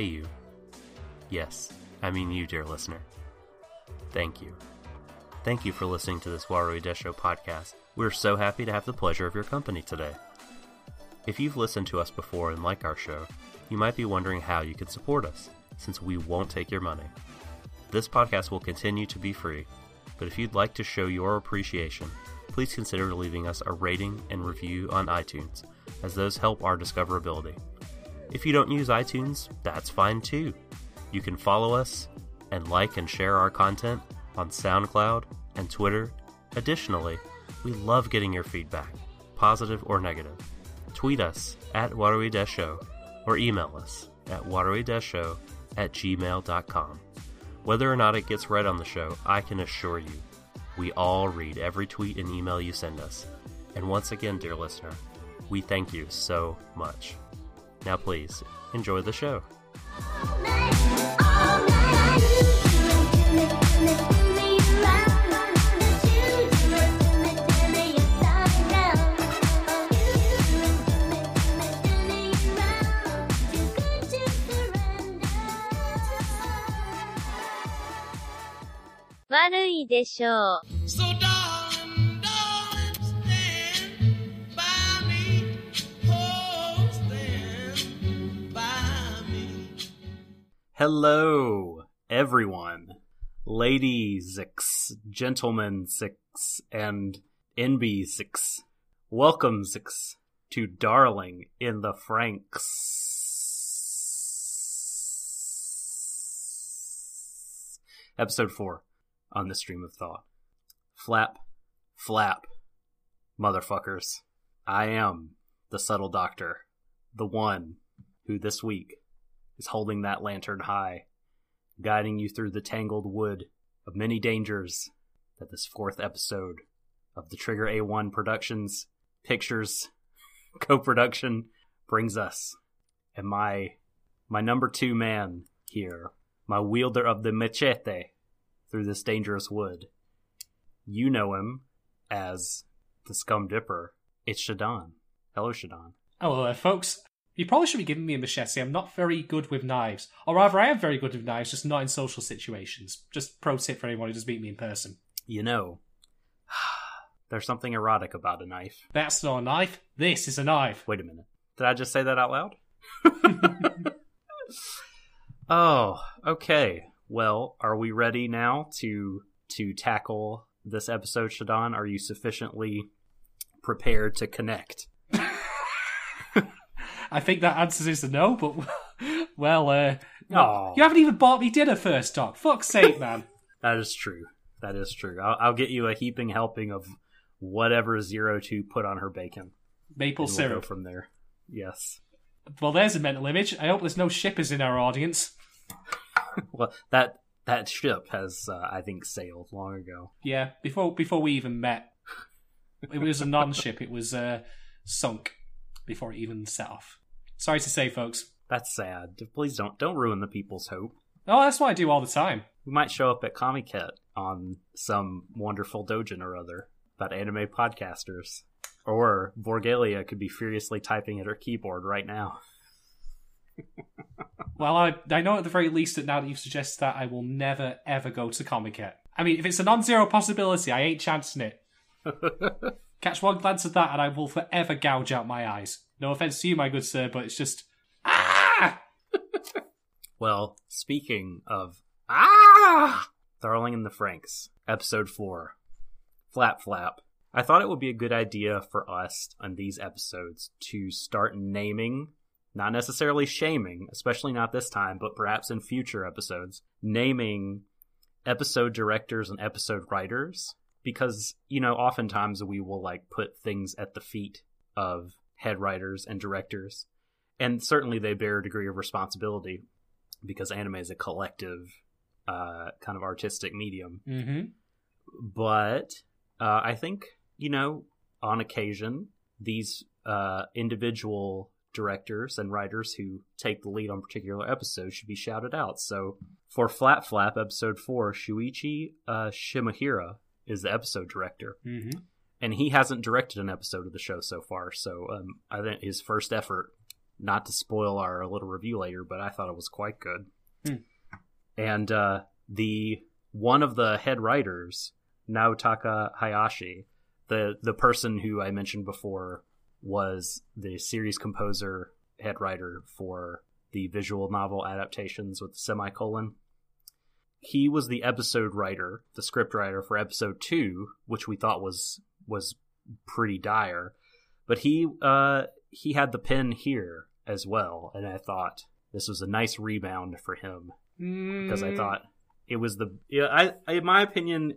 pay you. Yes, I mean you, dear listener. Thank you. Thank you for listening to this Warui Desho podcast. We're so happy to have the pleasure of your company today. If you've listened to us before and like our show, you might be wondering how you can support us, since we won't take your money. This podcast will continue to be free, but if you'd like to show your appreciation, please consider leaving us a rating and review on iTunes, as those help our discoverability. If you don't use iTunes, that's fine too. You can follow us and like and share our content on SoundCloud and Twitter. Additionally, we love getting your feedback, positive or negative. Tweet us at Warui Show or email us at waterway-show at gmail.com. Whether or not it gets read on the show, I can assure you, we all read every tweet and email you send us. And once again, dear listener, we thank you so much. Now, please enjoy the show. So darling, Hello, everyone. Ladies, gentlemen, six, and NB six. Welcome, six, to Darling in the Franxx. Episode 4 on the Stream of Thought. Flap, flap, motherfuckers. I am the subtle doctor, the one who this week is holding that lantern high, guiding you through the tangled wood of many dangers that this fourth episode of the Trigger A1 Productions Pictures co-production brings us. And my my number two man here, my wielder of the machete through this dangerous wood. You know him as the Scum Dipper. It's Shadon. Hello, Shadon. Hello there, folks. You probably should be giving me a machete. I'm not very good with knives. Or rather, I am very good with knives, just not in social situations. Just pro tip for anyone who does meet me in person. You know, there's something erotic about a knife. That's not a knife. This is a knife. Wait a minute. Did I just say that out loud? oh, okay. Well, are we ready now to to tackle this episode, Shadon? Are you sufficiently prepared to connect? I think that answers is a no, but well, uh, Aw. you haven't even bought me dinner first, Doc. Fuck's sake, man. That is true. That is true. I'll, I'll get you a heaping helping of whatever zero two put on her bacon. Maple we'll go syrup. from there. Yes. Well, there's a mental image. I hope there's no shippers in our audience. Well, that that ship has, uh, I think, sailed long ago. Yeah, before before we even met, it was a non-ship. It was uh, sunk before it even set off. Sorry to say, folks. That's sad. Please don't don't ruin the people's hope. Oh, that's what I do all the time. We might show up at Comic Comiket on some wonderful dojin or other about anime podcasters. Or Vorgalia could be furiously typing at her keyboard right now. Well, I I know at the very least that now that you've suggested that, I will never ever go to Comic Con. I mean, if it's a non-zero possibility, I ain't chancing it. Catch one glance at that, and I will forever gouge out my eyes. No offense to you, my good sir, but it's just ah. Well, speaking of ah, Darling in the Franxx, episode four, flap flap. I thought it would be a good idea for us on these episodes to start naming, not necessarily shaming, especially not this time, but perhaps in future episodes, naming episode directors and episode writers because you know oftentimes we will like put things at the feet of head writers and directors and certainly they bear a degree of responsibility because anime is a collective uh, kind of artistic medium. Mm-hmm. But uh, I think you know, on occasion, these uh, individual directors and writers who take the lead on particular episodes should be shouted out. So for Flap Flap episode four, Shuichi uh, Shimahira is the episode director Mm-hmm. And he hasn't directed an episode of the show so far. So um, I think his first effort not to spoil our little review later, but I thought it was quite good. Hmm. And uh, the one of the head writers, Naotaka Hayashi, the the person who I mentioned before was the series composer head writer for the visual novel adaptations with the semicolon. He was the episode writer, the script writer for episode two, which we thought was was pretty dire. But he uh he had the pin here as well, and I thought this was a nice rebound for him because I Mm, thought it was the yeah, I, I in my opinion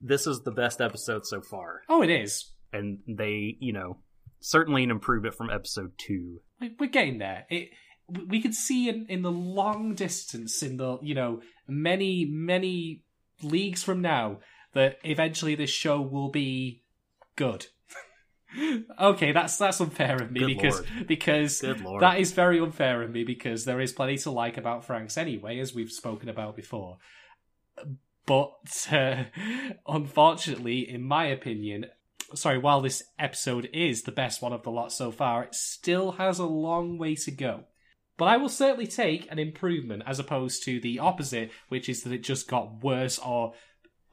this is the best episode so far Oh, it is. and they you know certainly an improvement from episode 2 We- We're getting there. It. We can see in, in the long distance, in the you know many many leagues from now, that eventually this show will be good. okay, that's that's unfair of me Good because lord. because that is very unfair of me because there is plenty to like about Franxx anyway, as we've spoken about before. But uh, unfortunately, in my opinion, sorry, while this episode is the best one of the lot so far, it still has a long way to go. But I will certainly take an improvement as opposed to the opposite, which is that it just got worse or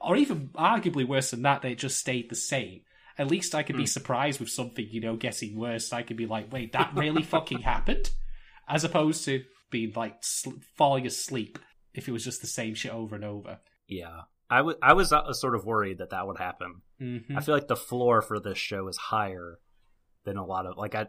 or even arguably worse than that, that it just stayed the same. At least I could be Hmm. surprised with something, you know, getting worse. I could be like, wait, that really fucking happened? As opposed to being like sl- falling asleep if it was just the same shit over and over. yeah I wa- I was uh, sort of worried that that would happen Mm-hmm. i feel like the floor for this show is higher than a lot of like i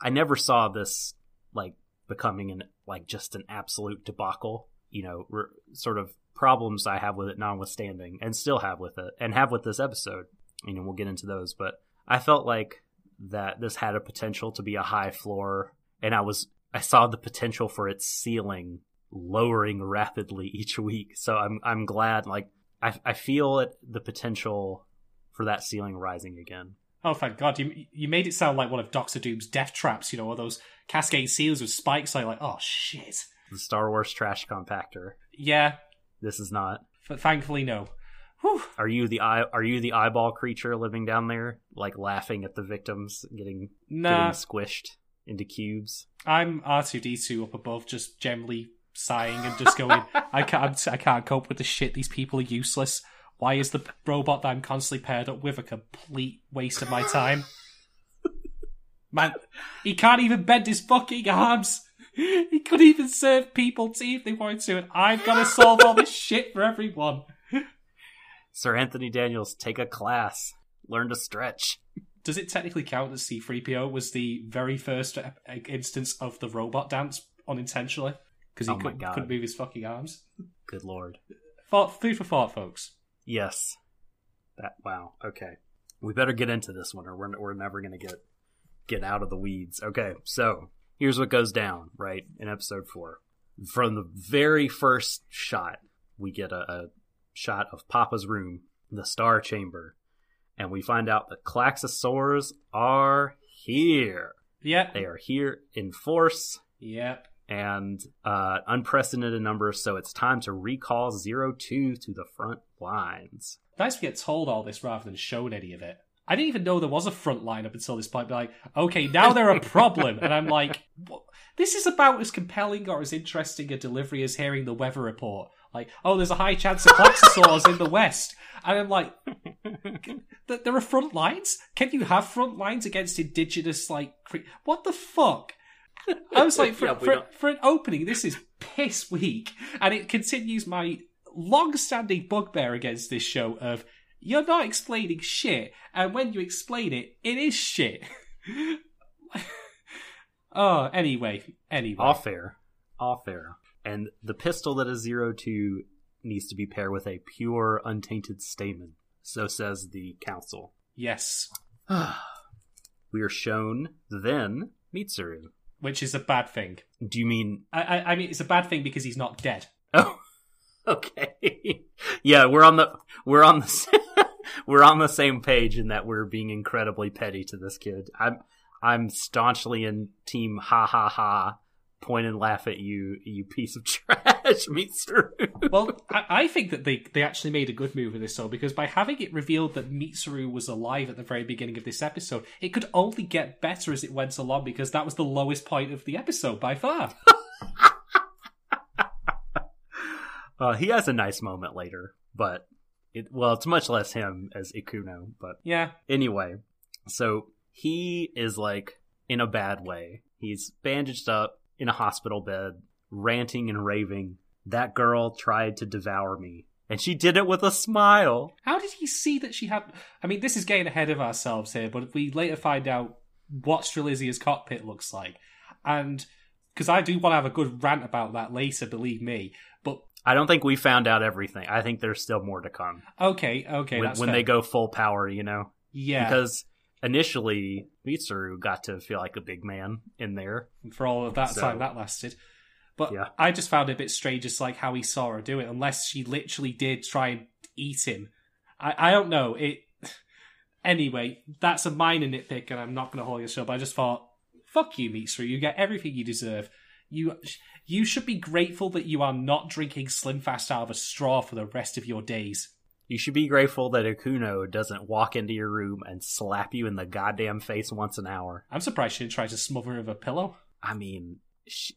i never saw this like becoming an like just an absolute debacle you know re- sort of problems i have with it notwithstanding and still have with it and have with this episode you know we'll get into those but i felt like that this had a potential to be a high floor and i was i saw the potential for its ceiling lowering rapidly each week so i'm i'm glad like i i feel it the potential for that ceiling rising again Oh, thank God! You you made it sound like one of Doctor Doom's death traps. You know, or those cascade seals with spikes. I like, oh shit. the star wars trash compactor Yeah, this is not but thankfully no. Whew. Are you the eye? Are you the eyeball creature living down there, like laughing at the victims getting Nah, getting squished into cubes? I'm R two D two up above, just generally sighing and just going, I can't, I can't cope with the shit. These people are useless. Why is the robot that I'm constantly paired up with a complete waste of my time? Man, he can't even bend his fucking arms. He couldn't even serve people tea if they wanted to, and I've got to solve all this shit for everyone. Sir Anthony Daniels, take a class, learn to stretch. Does it technically count that C3PO was the very first uh, instance of the robot dance unintentionally? Because he Oh couldn't, couldn't move his fucking arms? Good lord. Thought, food for thought, folks. Yes. That wow. Okay. We better get into this one, or we're we're never gonna get get out of the weeds. Okay. So here's what goes down right in episode four. From the very first shot, we get a, a shot of Papa's room, the Star Chamber, and we find out the Klaxosaurs are here. Yep. They are here in force Yep. and uh, unprecedented numbers. So it's time to recall Zero Two to the front lines. Nice to get told all this rather than shown any of it. I didn't even know there was a front line up until this point. Be like, okay, now they're a problem, and I'm like, what? this is about as compelling or as interesting a delivery as hearing the weather report. Like, oh, there's a high chance of Klaxosaurs in the west, and I'm like, there are front lines. Can you have front lines against indigenous like? Cre- what the fuck? I was like, for, Yeah, for, for an opening, this is piss weak, and it continues my long-standing bugbear against this show of you're not explaining shit, and when you explain it, it is shit. oh, anyway, anyway. Off air. Off fair. And the pistol that is zero two needs to be paired with a pure, untainted stamen. So says the council. Yes, we are shown then Mitsuru. which is a bad thing. Do you mean I, I, I mean, it's a bad thing because he's not dead. Oh okay. yeah, we're on the we're on the we're on the same page in that we're being incredibly petty to this kid. I'm I'm staunchly in team ha ha ha point and laugh at you, you piece of trash. Mitsuru. well, I, I think that they, they actually made a good move with this though, because by having it revealed that Mitsuru was alive at the very beginning of this episode, it could only get better as it went along because that was the lowest point of the episode by far. Uh, he has a nice moment later, but it well, it's much less him as Ikuno. But yeah, anyway, so he is like in a bad way. He's bandaged up in a hospital bed, ranting and raving. That girl tried to devour me, and she did it with a smile. how did he see that she had? I mean, this is getting ahead of ourselves here, but we later find out what Strelizia's cockpit looks like, and because I do want to have a good rant about that later, believe me. But I don't think we found out everything. I think there's still more to come okay, okay, when, that's when they go full power. You know, yeah, because initially Mitsuru got to feel like a big man in there. for all of that So- time that lasted. But Yeah. I just found it a bit strange, just like how he saw her do it, unless she literally did try and eat him. I, I don't know. It anyway. That's a minor nitpick, and I'm not going to hold your show. But I just thought, fuck you, Mitsuru. You get everything you deserve. You you should be grateful that you are not drinking Slim Fast out of a straw for the rest of your days. You should be grateful that Akuno doesn't walk into your room and slap you in the goddamn face once an hour. I'm surprised she didn't try to smother her with a pillow. I mean, she,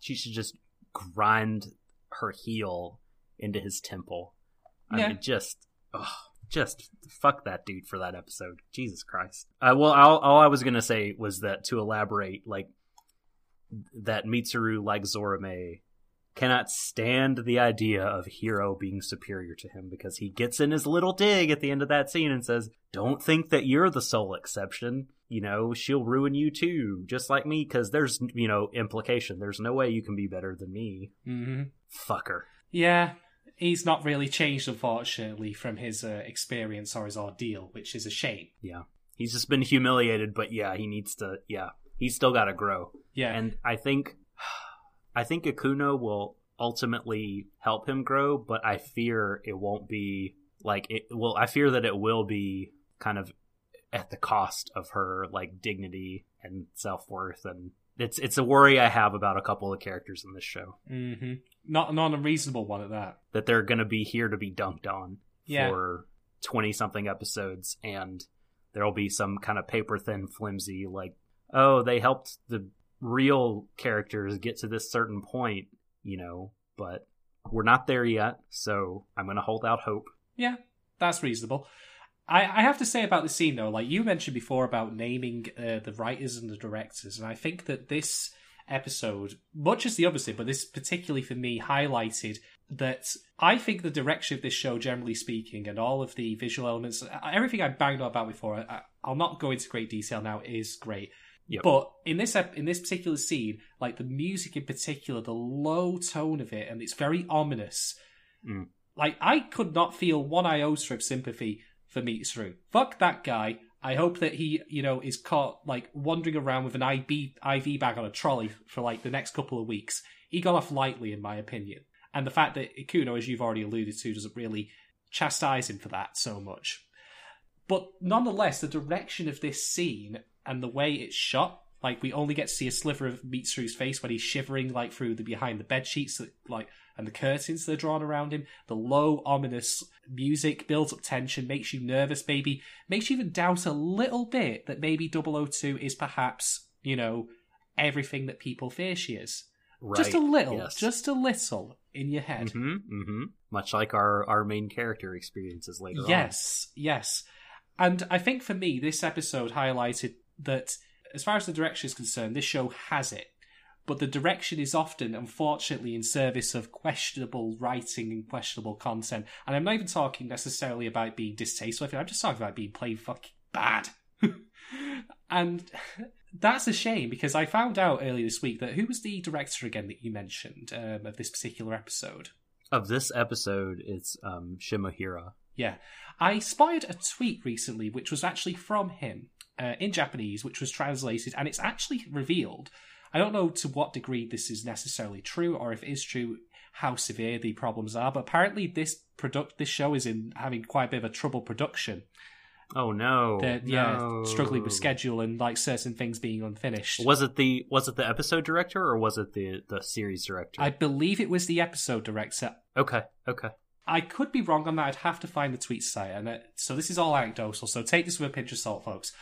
she should just grind her heel into his temple. I Yeah. mean, just, ugh, just fuck that dude for that episode. Jesus Christ. Uh, well, all, all I was gonna say was that to elaborate, like that Mitsuru, like Zorome, cannot stand the idea of Hiro being superior to him because he gets in his little dig at the end of that scene and says, "Don't think that you're the sole exception. You know, she'll ruin you too, just like me. Because there's, you know, implication. There's no way you can be better than me, Mm-hmm. fucker." Yeah, he's not really changed, unfortunately, from his uh, experience or his ordeal, which is a shame. Yeah, he's just been humiliated, but yeah, he needs to. Yeah, he's still got to grow. Yeah, and I think I think Akuno will ultimately help him grow, but I fear it won't be like it well I fear that it will be kind of at the cost of her like dignity and self-worth and it's it's a worry I have about a couple of characters in this show hmm not not a reasonable one at that. that they're going to be here to be dunked on Yeah. for 20 something episodes and there'll be some kind of paper thin flimsy like oh they helped the real characters get to this certain point you know but we're not there yet so i'm going to hold out hope Yeah, that's reasonable. I, I have to say about the scene though, like you mentioned before about naming uh, the writers and the directors, and I think that this episode, much as the other scene, but this particularly for me highlighted that I think the direction of this show, generally speaking, and all of the visual elements, everything I banged on about before, I, I'll not go into great detail now, is great. Yep. But in this ep- in this particular scene, like the music in particular, the low tone of it, and it's very ominous. Mm. Like I could not feel one iota of sympathy for Mitsuru. Fuck that guy. I hope that he, you know, is caught like wandering around with an IV IV bag on a trolley for like the next couple of weeks. He got off lightly, in my opinion. And the fact that Ikuno, as you've already alluded to, doesn't really chastise him for that so much. But nonetheless, the direction of this scene and the way it's shot, like we only get to see a sliver of Mitsuru's face when he's shivering, like through the behind the bed sheets, that like and the curtains that are drawn around him. The low, ominous music builds up tension, makes you nervous, maybe makes you even doubt a little bit that maybe 002 is perhaps, you know, everything that people fear she is. right Just a little, yes. just a little in your head. hmm hmm much like our our main character experiences later on Yes, yes. And I think for me, this episode highlighted that as far as the direction is concerned, this show has it. But the direction is often, unfortunately, in service of questionable writing and questionable content. And I'm not even talking necessarily about being distasteful. I'm just talking about being plain fucking bad. and that's a shame because I found out earlier this week that who was the director again that you mentioned um, of this particular episode? of this episode it's um shimohira Yeah. I spotted a tweet recently which was actually from him uh, in Japanese, which was translated, and it's actually revealed. I don't know to what degree this is necessarily true, or if it is true, how severe the problems are. But apparently, this product, this show is in having quite a bit of a trouble production. Oh no. They're yeah no. struggling with schedule and like certain things being unfinished. Was it the was it the episode director or was it the the series director? I believe it was the episode director. Okay, okay. I could be wrong on that. I'd have to find the tweet site, and it, so this is all anecdotal. So take this with a pinch of salt, folks.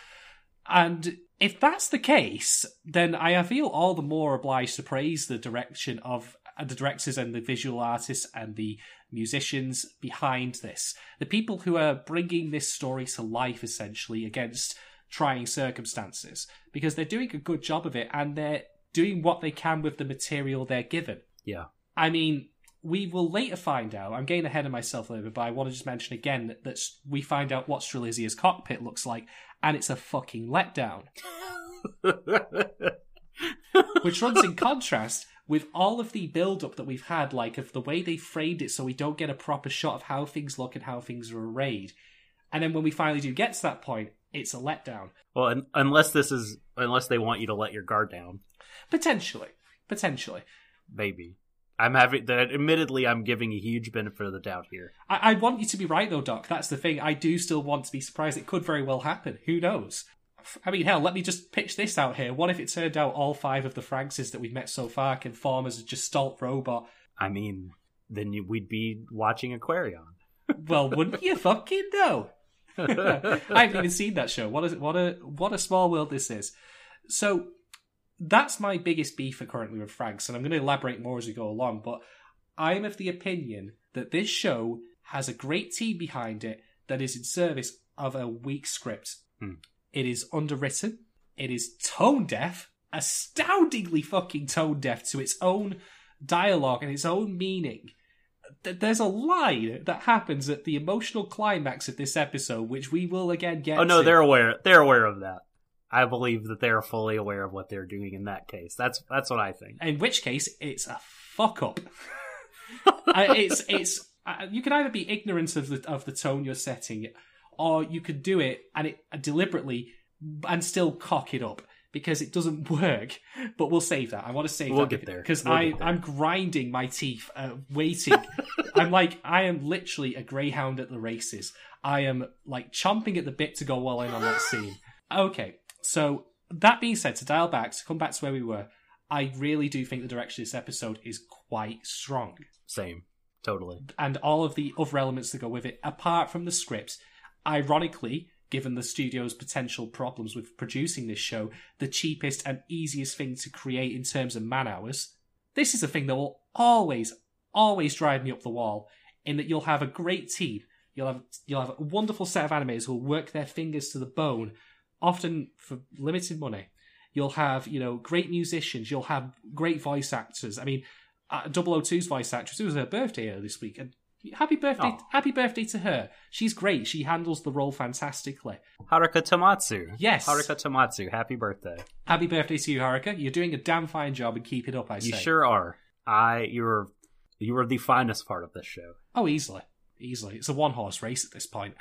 And if that's the case, then I feel all the more obliged to praise the direction of uh, the directors and the visual artists and the musicians behind this. The people who are bringing this story to life, essentially, against trying circumstances, because they're doing a good job of it and they're doing what they can with the material they're given. Yeah. I mean, we will later find out. I'm getting ahead of myself a little bit, but I want to just mention again that, that we find out what Strelizia's cockpit looks like, and it's a fucking letdown. which runs in contrast with all of the build up that we've had, like of the way they framed it so we don't get a proper shot of how things look and how things are arrayed. And then when we finally do get to that point, it's a letdown. well, un- unless this is unless they want you to let your guard down, Potentially. Potentially. maybe. I'm having that. Admittedly, I'm giving a huge benefit of the doubt here. I, I want you to be right though, Doc. That's the thing. I do still want to be surprised. It could very well happen. Who knows? I mean, hell, let me just pitch this out here. What if it turned out all five of the Franxxes that we've met so far can form as a gestalt robot? I mean, then you, we'd be watching Aquarion. Well, wouldn't you fucking know? I haven't even seen that show. What a what a what a small world this is. So that's my biggest beef currently with Franxx, and I'm going to elaborate more as we go along. But I'm of the opinion that this show has a great team behind it that is in service of a weak script. Hmm. It is underwritten. It is tone deaf, astoundingly fucking tone deaf to its own dialogue and its own meaning. There's a line that happens at the emotional climax of this episode, which we will again get. Oh no, to. they're aware. They're aware of that. I believe that they're fully aware of what they're doing in that case. That's that's what I think. In which case, it's a fuck up. Uh, it's it's uh, you can either be ignorant of the of the tone you're setting, or you could do it and it deliberately and still cock it up because it doesn't work. But we'll save that. I want to save We'll that get there. because We'll I. I'm grinding my teeth, uh, waiting. I'm like I am literally a greyhound at the races. I am like chomping at the bit to go all in on that scene. Okay, so that being said, to dial back to come back to where we were, I really do think the direction of this episode is quite strong Same, totally. and all of the other elements that go with it, apart from the script. Ironically, given the studio's potential problems with producing this show, the cheapest and easiest thing to create in terms of man hours, this is a thing that will always, always drive me up the wall. In that you'll have a great team, you'll have you'll have a wonderful set of animators who will work their fingers to the bone, often for limited money. You'll have you know great musicians. You'll have great voice actors. I mean, uh, 002's voice actress. It was her birthday earlier this week, and happy birthday, Oh. happy birthday to her. She's great. She handles the role fantastically. Haruka Tomatsu. Yes. Haruka Tomatsu. Happy birthday. Happy birthday to you, Haruka. You're doing a damn fine job, and keep it up. I You say. You sure are. I you're you are the finest part of this show. Oh, easily, easily. It's a one horse race at this point.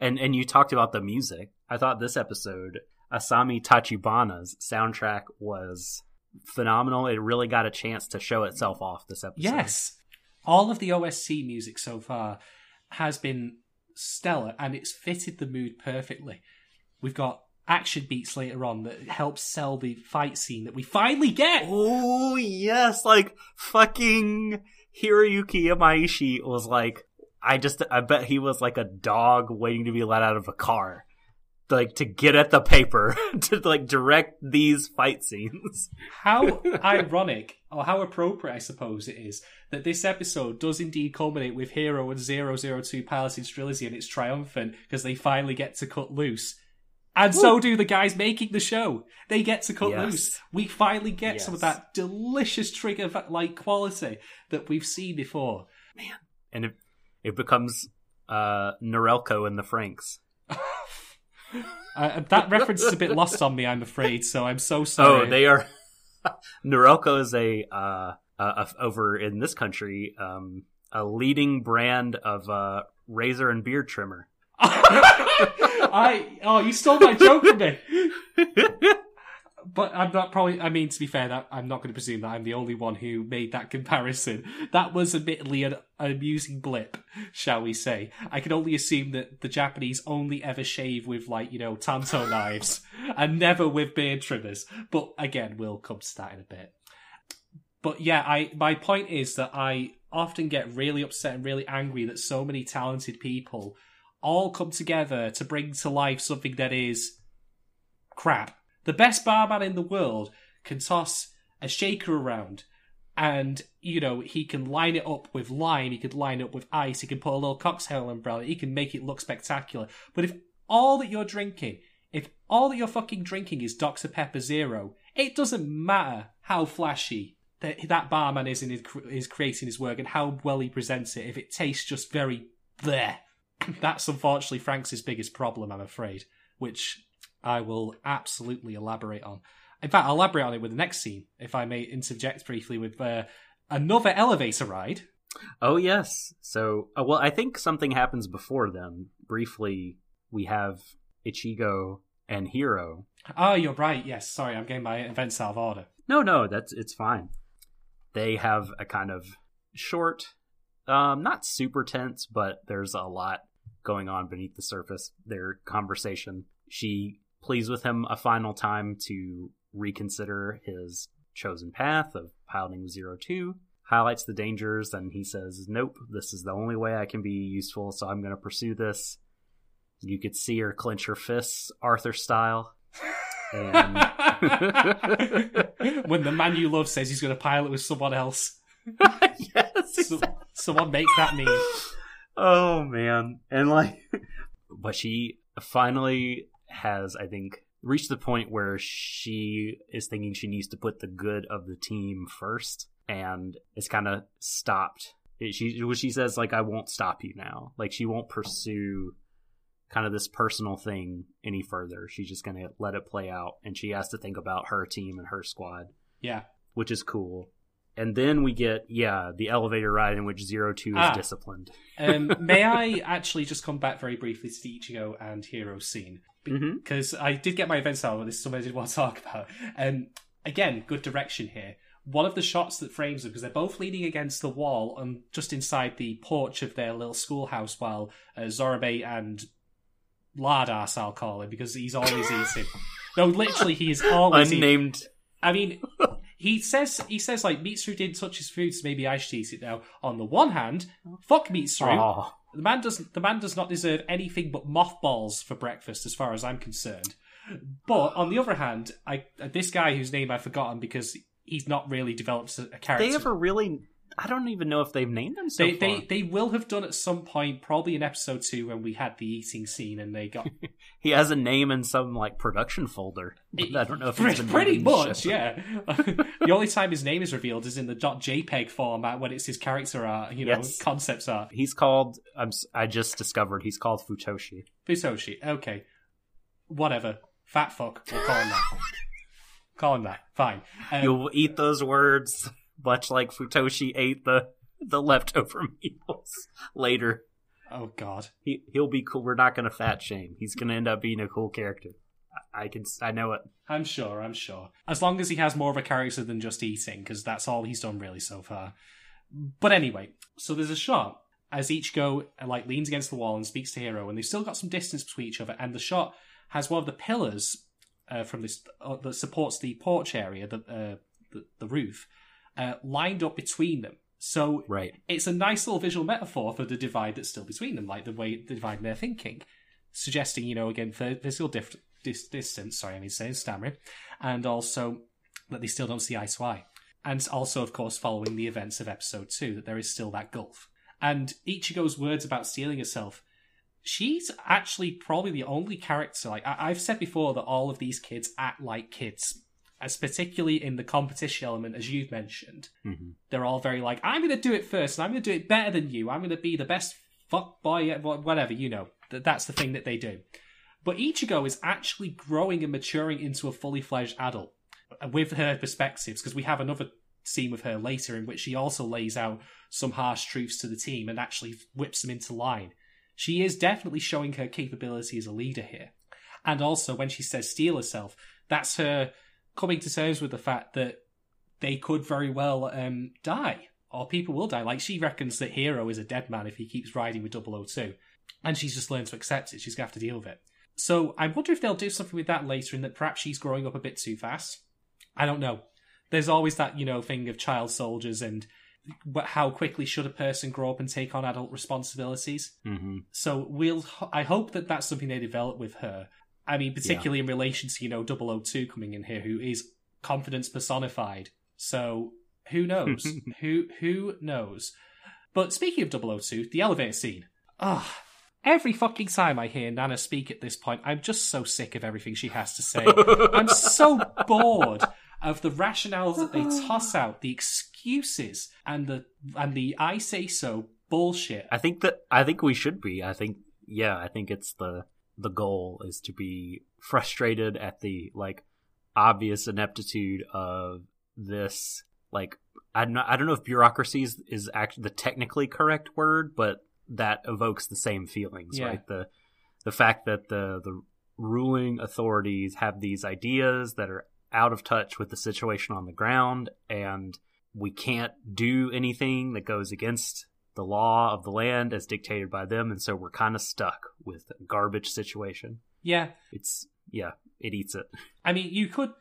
And and you talked about the music. I thought this episode, Asami Tachibana's soundtrack was phenomenal. It really got a chance to show itself off this episode. Yes. All of the OSC music so far has been stellar and it's fitted the mood perfectly. We've got action beats later on that helps sell the fight scene that we finally get. Oh yes, like fucking Hiroyuki Imaishi was like I just I bet he was like a dog waiting to be let out of a car. Like to get at the paper to like direct these fight scenes. How ironic, or how appropriate, I suppose, it is that this episode does indeed culminate with Hiro and 002 piloting Strelizy and it's triumphant because they finally get to cut loose. And so do the guys making the show. They get to cut Yes. loose. We finally get some of that delicious trigger like quality that we've seen before. Man. And it it becomes uh Norelco and the Franxx. Uh, that reference is a bit lost on me, I'm afraid, so I'm so sorry. Oh, they are. Norelco is a uh, uh, over in this country um, a leading brand of uh, razor and beard trimmer. I oh, you stole my joke from me. but I'm not probably. I mean, to be fair, that I'm not going to presume that I'm the only one who made that comparison. That was admittedly an, an amusing blip, shall we say? I can only assume that the Japanese only ever shave with like you know tanto knives and never with beard trimmers. But again, we'll come to that in a bit. But yeah, I my point is that I often get really upset and really angry that so many talented people all come together to bring to life something that is crap. The best barman in the world can toss a shaker around and, you know, he can line it up with lime, he could line it up with ice, he can put a little cocktail umbrella, he can make it look spectacular. But if all that you're drinking, if all that you're fucking drinking is Dr. Pepper Zero, it doesn't matter how flashy that, that barman is in his, is creating his work and how well he presents it if it tastes just very there. That's unfortunately Frank's biggest problem, I'm afraid, which I will absolutely elaborate on. In fact, I'll elaborate on it with the next scene, if I may interject briefly with uh, another elevator ride. Oh yes. So, uh, well, I think something happens before then. Briefly, we have Ichigo and Hiro. Oh, you're right. Yes. Sorry, I'm getting my events out of order. No, no, that's it's fine. They have a kind of short, um, not super tense, but there's a lot going on beneath the surface. Their conversation. She pleads with him a final time to reconsider his chosen path of piloting Zero Two, highlights the dangers, and he says, Nope, this is the only way I can be useful, so I'm going to pursue this. You could see her clench her fists, Arthur style. And... when the man you love says he's going to pilot with someone else. yes, So, someone make that meme. Oh man. And like but she finally has I think reached the point where she is thinking she needs to put the good of the team first and it's kind of stopped. It, she she says like I won't stop you now. Like she won't pursue kind of this personal thing any further. She's just going to let it play out and she has to think about her team and her squad, Yeah. which is cool. And then we get yeah, the elevator ride in which Zero Two is Ah. disciplined. Um, may I actually just come back very briefly to the Ichigo and Hiro scene? Mhm. Because I did get my events out, but this is something I did want to talk about. Um, again, good direction here. One of the shots that frames them, because they're both leaning against the wall and just inside the porch of their little schoolhouse while uh, Zorome and Lardas, I'll call him, because he's always eating. No, literally, he is always eating. Unnamed I mean, he says he says like Mitsuru didn't touch his food, so maybe I should eat it now. On the one hand, fuck Mitsuru. Oh, The man doesn't. The man does not deserve anything but mothballs for breakfast, as far as I'm concerned. But on the other hand, I this guy whose name I've forgotten because he's not really developed a a character. they ever really? I don't even know if they've named them. so they, far. they they will have done at some point, probably in episode two when we had the eating scene, and they got He has a name in some like production folder. But I don't know if it's pretty, pretty much, yeah. the only time his name is revealed is in the .jpeg format when it's his character art, you know, Yes. concepts art. He's called. I'm. I just discovered he's called Futoshi. Futoshi, okay, whatever, fat fuck, we'll call him that. call him that, fine. Um, You'll eat those words, much like Futoshi ate the the leftover meals later. oh god, He he'll be cool. We're not gonna fat shame. He's gonna end up being a cool character. I, I can. I know it. I'm sure, I'm sure. As long as he has more of a character than just eating, because that's all he's done really so far. But anyway, so there's a shot as Ichigo uh, like leans against the wall and speaks to Hiro, and they've still got some distance between each other. And the shot has one of the pillars uh, from this uh, that supports the porch area, the uh, the, the roof, uh, lined up between them. So Right. it's a nice little visual metaphor for the divide that's still between them, like the way the divide in their thinking, suggesting, you know, again, phy- physical dif- dis- distance. Sorry, I mean, saying stammering, and also that they still don't see eye to eye, and also, of course, following the events of episode two, that there is still that gulf. And Ichigo's words about stealing herself. She's actually probably the only character. Like I- I've said before, that all of these kids act like kids, as particularly in the competition element, as you've mentioned hmm they're all very like, I'm going to do it first, and I'm going to do it better than you. I'm going to be the best fuck boy, whatever, you know. That's the thing that they do. But Ichigo is actually growing and maturing into a fully fledged adult uh, with her perspectives, because we have another scene with her later in which she also lays out some harsh truths to the team and actually whips them into line. She is definitely showing her capability as a leader here. And also, when she says steal herself, that's her coming to terms with the fact that they could very well um, die, or people will die. Like she reckons that Hiro is a dead man if he keeps riding with 002, and she's just learned to accept it. She's gonna have to deal with it. So I wonder if they'll do something with that later, in that perhaps she's growing up a bit too fast. I don't know. There's always that you know thing of child soldiers and how quickly should a person grow up and take on adult responsibilities. hmm So we'll. I hope that that's something they develop with her. I mean, particularly in relation to you know 002 coming in here, who is confidence personified. So who knows? who who knows? But speaking of 002, the elevator scene. Ah. Every fucking time I hear Nana speak at this point, I'm just so sick of everything she has to say. I'm so bored of the rationales that they toss out, the excuses, and the and the I say so bullshit. I think that I think we should be. I think yeah, I think it's the the goal is to be frustrated at the like obvious ineptitude of this like I'm not, I don't know if bureaucracy is, is actually the technically correct word, but that evokes the same feelings, Yeah. right? The the fact that the the ruling authorities have these ideas that are out of touch with the situation on the ground and we can't do anything that goes against the law of the land as dictated by them and so we're kind of stuck with a garbage situation. Yeah, it's yeah it eats it. I mean, you could,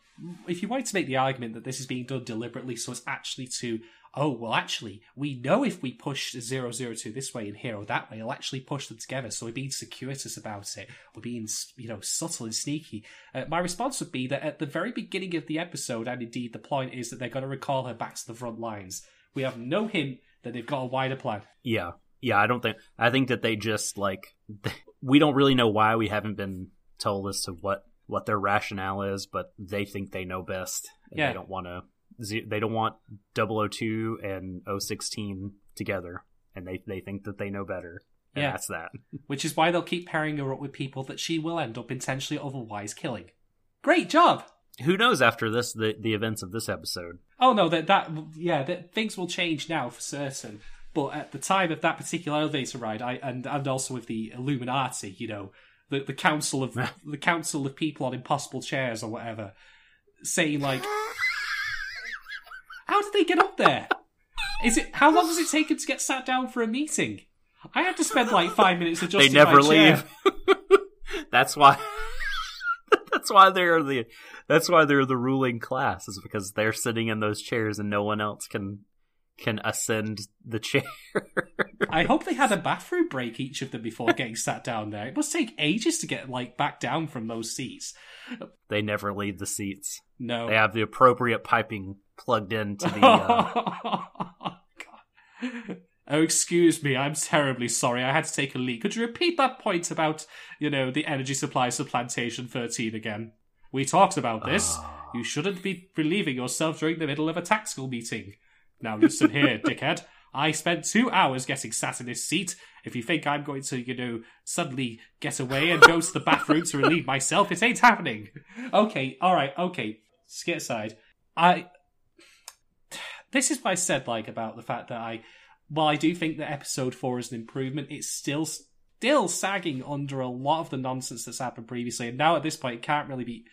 if you wanted to make the argument that this is being done deliberately, so it's actually to, oh, well, actually, we know if we push 002 this way and here or that way, it'll actually push them together, so we're being circuitous about it. We're being, you know, subtle and sneaky. Uh, my response would be that at the very beginning of the episode, and indeed the point is that they're going to recall her back to the front lines, we have no hint that they've got a wider plan. yeah yeah i don't think i think that they just like we don't really know why we haven't been told as to what what their rationale is but they think they know best and Yeah. they don't want to they don't want 002 and 016 together and they they think that they know better Yeah. that's that Which is why they'll keep pairing her up with people that she will end up intentionally otherwise killing. Great job! who knows after this the the events of this episode Oh no, that that yeah, that things will change now for certain. But at the time of that particular elevator ride, I and and also with the Illuminati, you know, the the council of the council of people on impossible chairs or whatever, saying like, how did they get up there? Is it how long does it take them to get sat down for a meeting? I had to spend like five minutes adjusting never my chair. They never leave that's why that's why they're the that's why they're the ruling class is because they're sitting in those chairs and no one else can can ascend the chair I hope they had a bathroom break each of them before getting sat down there. It must take ages to get like back down from those seats. they never leave the seats No. they have the appropriate piping plugged into the uh, God. Oh, excuse me. I'm terribly sorry. I had to take a leak. Could you repeat that point about, you know, the energy supplies for Plantation 13 again? We talked about this. Ah. You shouldn't be relieving yourself during the middle of a tactical meeting. Now listen here, dickhead. I spent two hours getting sat in this seat. If you think I'm going to, you know, suddenly get away and go to the bathroom to relieve myself, it ain't happening. Okay, alright, okay. Skit aside. I this is what I said like about the fact that I while I do think that episode four is an improvement, it's still still sagging under a lot of the nonsense that's happened previously, and now at this point it can't really be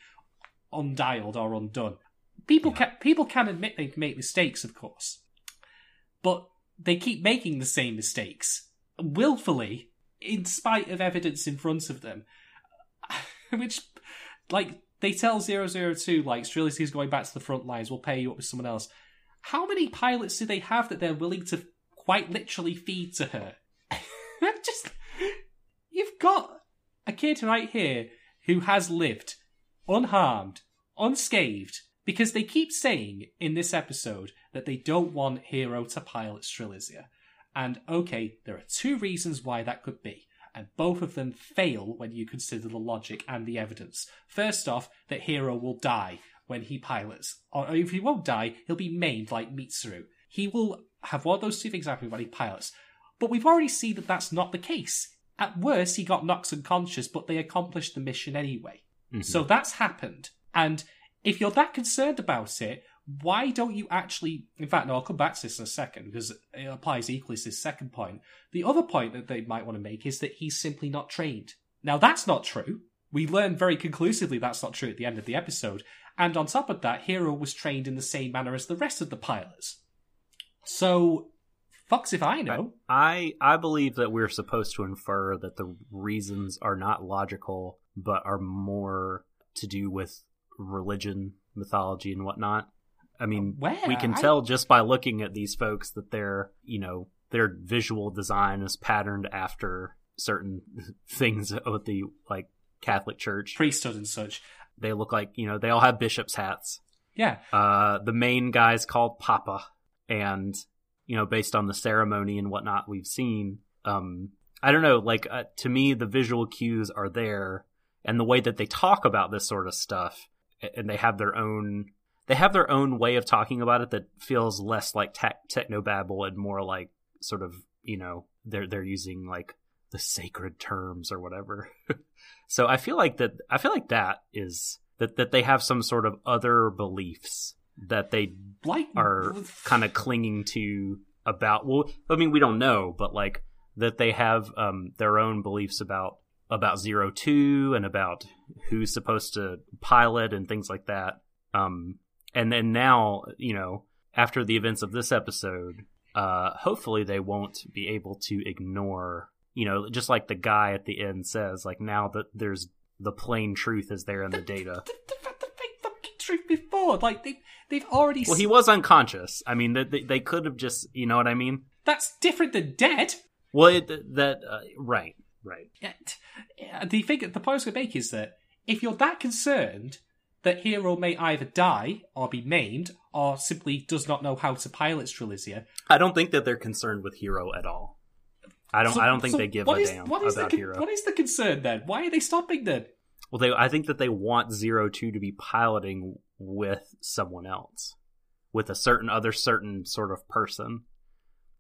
undialed or undone. People can people can admit they make mistakes, of course, but they keep making the same mistakes willfully, in spite of evidence in front of them, which, like, they tell 002, like, Strelitzky's going back to the front lines, we'll pay you up with someone else. How many pilots do they have that they're willing to quite literally feed to her? Just, you've got a kid right here who has lived unharmed, unscathed, because they keep saying in this episode that they don't want Hiro to pilot Strelizia. And okay, there are two reasons why that could be, and both of them fail when you consider the logic and the evidence. First off, that Hiro will die when he pilots, or if he won't die, he'll be maimed like Mitsuru. He will have one of those two things happen when he pilots. But we've already seen that that's not the case. At worst, he got knocked unconscious, but they accomplished the mission anyway. Mm-hmm. So that's happened. And if you're that concerned about it, why don't you actually? In fact, no, I'll come back to this in a second because it applies equally to this second point. The other point that they might want to make is that he's simply not trained. Now, that's not true. We learn very conclusively that's not true at the end of the episode. And on top of that, Hiro was trained in the same manner as the rest of the pilots. So, fucks if I know. I I believe that we're supposed to infer that the reasons are not logical, but are more to do with religion, mythology, and whatnot. I mean, Where? we can I- tell just by looking at these folks that their you know their visual design is patterned after certain things with the like Catholic Church. Priesthood and such. They look like you know they all have bishops' hats. Yeah. Uh, the main guy's called Papa, and you know, based on the ceremony and whatnot we've seen, um, I don't know. Like uh, to me, the visual cues are there, and the way that they talk about this sort of stuff, and they have their own, they have their own way of talking about it that feels less like tech technobabble and more like sort of, you know, they're they're using like the sacred terms or whatever. so I feel like that. I feel like that is that that they have some sort of other beliefs that they Like, are kind of clinging to about well i mean we don't know but like that they have um their own beliefs about about zero two and about who's supposed to pilot and things like that. Um and then now you know after the events of this episode uh hopefully they won't be able to ignore you know just like the guy at the end says like now that there's the plain truth is there in the data truth before. Like, they, they've already. well he was unconscious i mean that they, they could have just you know what i mean That's different than dead. Well, it, that uh, right, right. Yeah, The thing, the point I was going to make is that if you're that concerned that Hiro may either die or be maimed or simply does not know how to pilot Strelitzia, I don't think that they're concerned with Hiro at all. I don't. so- I don't think so they give a is- damn what is about the, Hiro. What is the concern then? Why are they stopping then? Well, they. I think that they want Zero Two to be piloting with someone else, with a certain other certain sort of person.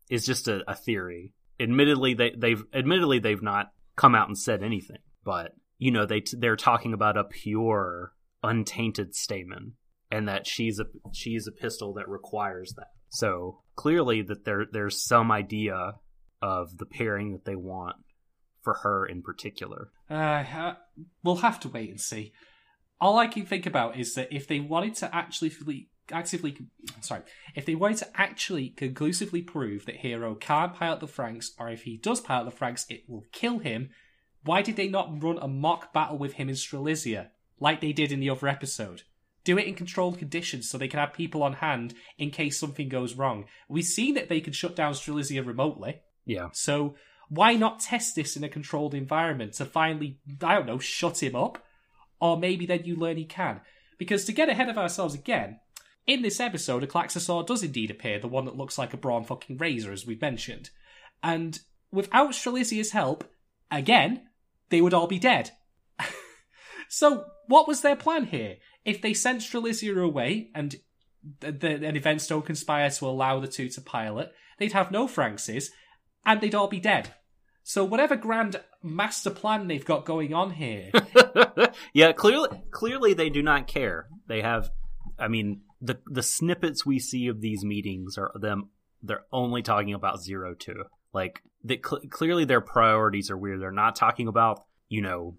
Is just a, a theory. Admittedly, they they've admittedly they've not come out and said anything, but you know they they're talking about a pure, untainted stamen, and that she's a she's a pistol that requires that. So clearly, that there there's some idea of the pairing that they want for her in particular. Uh, uh, we'll have to wait and see. All I can think about is that if they wanted to actually actively, sorry, if they wanted to actually conclusively prove that Hiro can't pilot the Franxx, or if he does pilot the Franxx, it will kill him. Why did they not run a mock battle with him in Strelitzia, like they did in the other episode? Do it in controlled conditions so they can have people on hand in case something goes wrong. We've seen that they can shut down Strelitzia remotely. Yeah. So why not test this in a controlled environment to finally, I don't know, shut him up? Or maybe then you learn he can. Because to get ahead of ourselves again, in this episode, a Klaxosaur does indeed appear, the one that looks like a Braun fucking razor, as we've mentioned. And without Strelitzia's help, again, they would all be dead. so, what was their plan here? If they sent Strelitzia away and the, events don't conspire to allow the two to pilot, they'd have no Franxxes, and they'd all be dead. So whatever grand master plan they've got going on here, yeah, clearly clearly they do not care. They have I mean, the the snippets we see of these meetings are them they're only talking about zero two. Like they, cl- clearly their priorities are weird. They're not talking about, you know,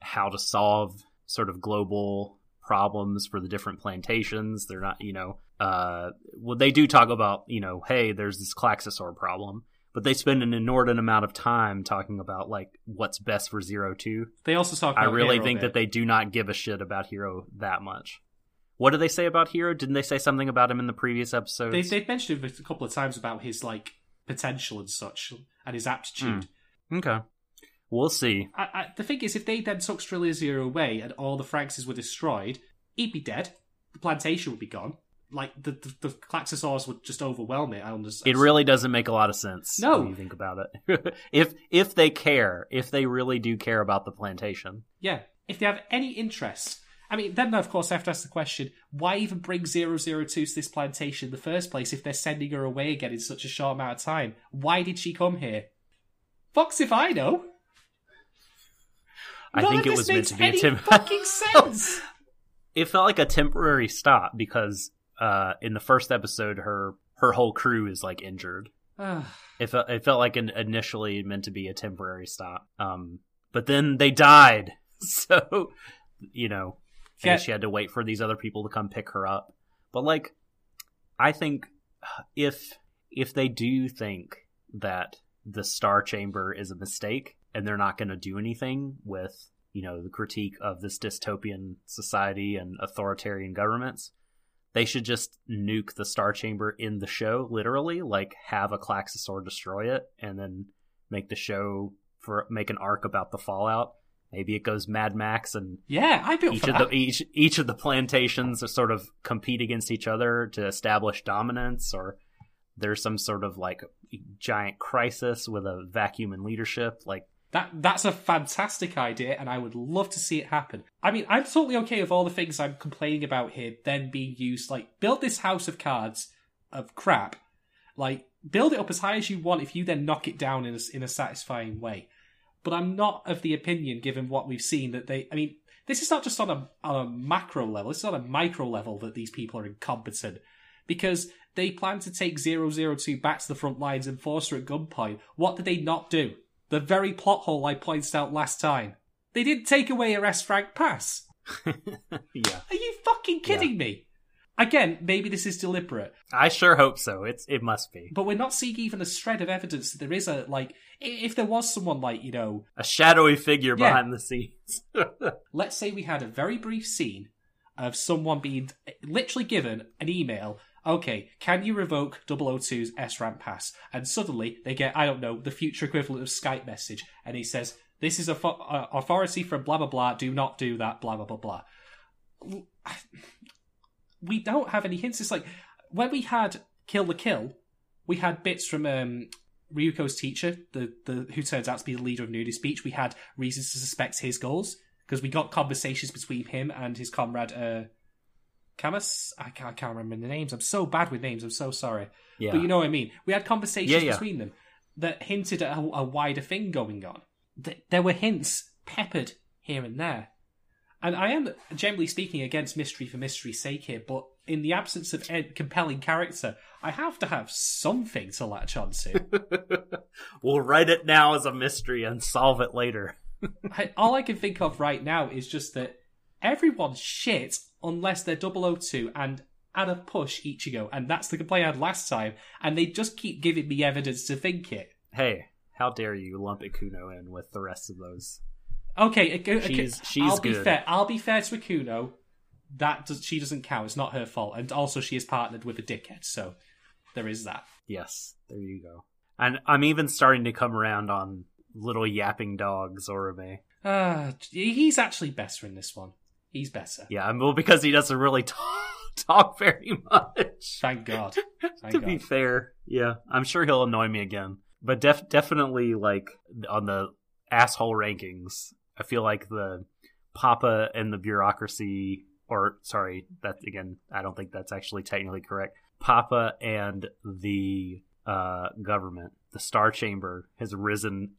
how to solve sort of global problems for the different plantations. They're not, you know, uh well they do talk about, you know, hey, there's this Klaxosaur problem. But they spend an inordinate amount of time talking about like what's best for zero two. they also talk I really think that they do not give a shit about Hiro that much. What did they say about Hiro? Didn't they say something about him in the previous episode? They, they've mentioned it a couple of times about his like potential and such, and his aptitude. Hmm. Okay. We'll see. I, I, the thing is, if they then took Strelitzia away and all the Franxxes were destroyed, he'd be dead. The plantation would be gone. Like the the, the Klaxosaurs would just overwhelm it. I understand. It really doesn't make a lot of sense No. when you think about it. if if they care, if they really do care about the plantation. Yeah. If they have any interest. I mean, then of course I have to ask the question, why even bring 002 to this plantation in the first place if they're sending her away again in such a short amount of time? Why did she come here? Fox if I know. I None think it was meant to be a temporary. temp- fucking sense. it felt like a temporary stop because uh, in the first episode, her her whole crew is like injured. It felt it felt like an initially meant to be a temporary stop. Um, but then they died. so, you know, I Yeah. guess she had to wait for these other people to come pick her up. But like, I think if if they do think that the Star Chamber is a mistake and they're not going to do anything with you know the critique of this dystopian society and authoritarian governments, they should just nuke the Star Chamber in the show, literally, like have a Klaxosaur destroy it, and then make the show for make an arc about the fallout. Maybe it goes Mad Max and Yeah, I built each of that. the each each of the plantations sort of compete against each other to establish dominance, or there's some sort of like giant crisis with a vacuum in leadership. Like That that's a fantastic idea, and I would love to see it happen. I mean, I'm totally okay with all the things I'm complaining about here then being used. Like, build this house of cards of crap. Like, build it up as high as you want if you then knock it down in a, in a satisfying way. But I'm not of the opinion, given what we've seen, that they. I mean, this is not just on a on a macro level. It's on a micro level that these people are incompetent because they plan to take 002 back to the front lines and force her at gunpoint. What did they not do? The very plot hole I pointed out last time. They didn't take away her S rank pass. yeah, Are you fucking kidding me? Again, maybe this is deliberate, I sure hope so. It's it must be but we're not seeing even a shred of evidence that there is a like. If there was someone like you know, a shadowy figure Yeah. behind the scenes. let's say we had a very brief scene of someone being literally given an email. Okay, can you revoke 002's S rank pass? And suddenly they get, I don't know, the future equivalent of Skype message, and he says, "This is a fo- uh, authority from blah blah blah. Do not do that. Blah blah blah blah." We don't have any hints. It's like when we had Kill la Kill, we had bits from um, Ryuko's teacher, the the who turns out to be the leader of Nudist Beach. We had reasons to suspect his goals because we got conversations between him and his comrade uh Camus. I can't, I can't remember the names. I'm so bad with names. I'm so sorry. yeah, But you know what I mean. We had conversations Yeah, yeah. between them that hinted at a, a wider thing going on. Th- There were hints peppered here and there. And I am generally speaking against mystery for mystery's sake here, but in the absence of a compelling character, I have to have something to latch onto. we'll write it now as a mystery and solve it later. I, all I can think of right now is just that everyone's shit unless they're 002 and add a push Ichigo, and that's the complaint I had last time, and they just keep giving me evidence to think it. Hey, how dare you lump Ikuno in with the rest of those? Okay, Aku- She's- she's I'll be fair. I'll be fair to Ikuno. That does, she doesn't count. It's not her fault, and also she is partnered with a dickhead, so there is that. Yes, there you go. And I'm even starting to come around on little yapping dog Zorome. Ah, he's actually better in this one. He's better. Yeah, well, because he doesn't really talk, talk very much. Thank God. Thank to God. be fair, yeah, I'm sure he'll annoy me again. But def- definitely, like on the asshole rankings, I feel like the Papa and the bureaucracy, or sorry, that again, I don't think that's actually technically correct. Papa and the uh, government, the Star Chamber, has risen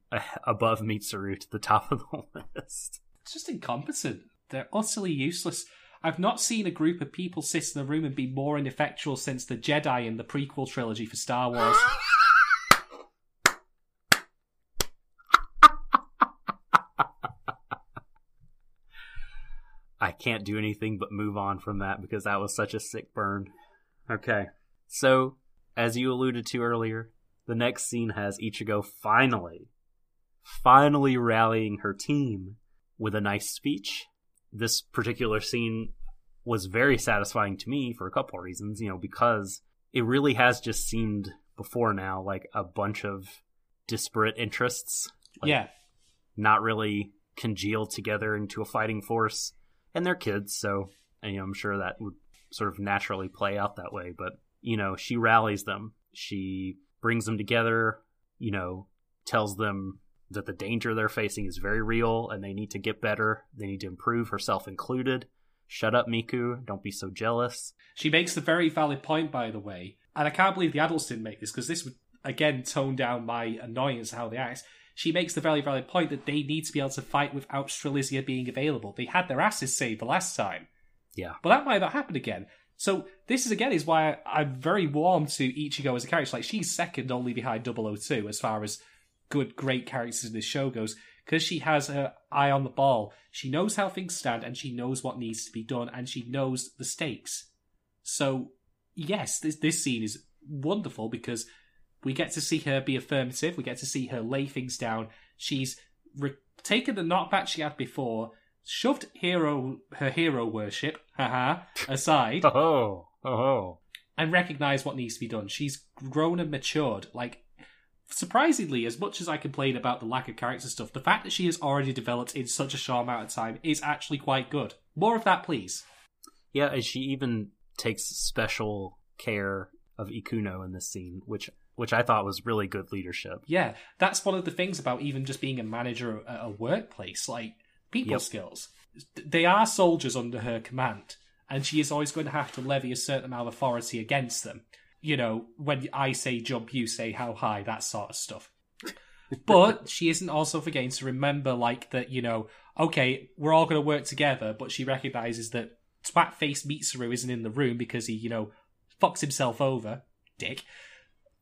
above Mitsuru to the top of the list. It's just incompetent. They're utterly useless. I've not seen a group of people sit in a room and be more ineffectual since the Jedi in the prequel trilogy for Star Wars. I can't do anything but move on from that because that was such a sick burn. Okay. So, as you alluded to earlier, the next scene has Ichigo finally, finally rallying her team with a nice speech. This particular scene was very satisfying to me for a couple of reasons, you know, because it really has just seemed before now like a bunch of disparate interests. Like, yeah. not really congeal together into a fighting force and they're kids so and, you know, i'm sure that would sort of naturally play out that way but you know she rallies them she brings them together you know tells them that the danger they're facing is very real and they need to get better they need to improve herself included shut up miku don't be so jealous She makes the very valid point, by the way, and I can't believe the adults didn't make this because this would again tone down my annoyance how they act. She makes the very valid point that they need to be able to fight without Strelitzia being available. They had their asses saved the last time, yeah but that might not happen again. So this is again is why I'm very warm to Ichigo as a character. Like she's second only behind 002 as far as good, great characters in this show goes. because she has her eye on the ball, she knows how things stand and she knows what needs to be done and she knows the stakes. So, yes, this, this scene is wonderful because we get to see her be affirmative, we get to see her lay things down. She's re- taken the knockback she had before, shoved hero her hero worship, haha, aside, Oh, oh, and recognized what needs to be done. She's grown and matured. Like, surprisingly, as much as I complain about the lack of character stuff, the fact that she has already developed in such a short amount of time is actually quite good. More of that, please. yeah. And she even takes special care of Ikuno in this scene, which which I thought was really good leadership. Yeah, that's one of the things about even just being a manager at a workplace, like people Yep. skills. They are soldiers under her command, and she is always going to have to levy a certain amount of authority against them. You know, when I say jump, you say how high, that sort of stuff. but she isn't also forgetting to remember, like, that, you know, okay, we're all going to work together, but she recognizes that twat face Mitsuru isn't in the room because he, you know, fucks himself over, dick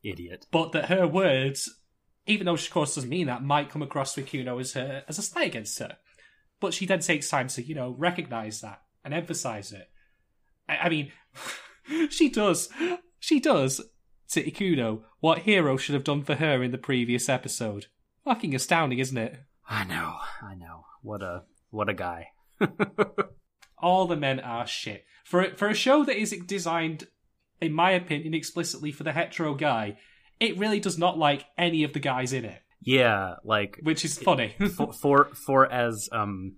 Idiot. but that her words, even though she of course doesn't mean that, might come across to Ikuno as her as a slight against her. But she then takes time to, you know, recognize that and emphasize it. I, I mean, she does, she does to Ikuno what Hiro should have done for her in the previous episode. Fucking astounding, isn't it? I know. I know. What a what a guy. All the men are shit. For for a show that is designed, in my opinion, explicitly for the hetero guy, it really does not like any of the guys in it, Yeah, like which is funny. for, for for as um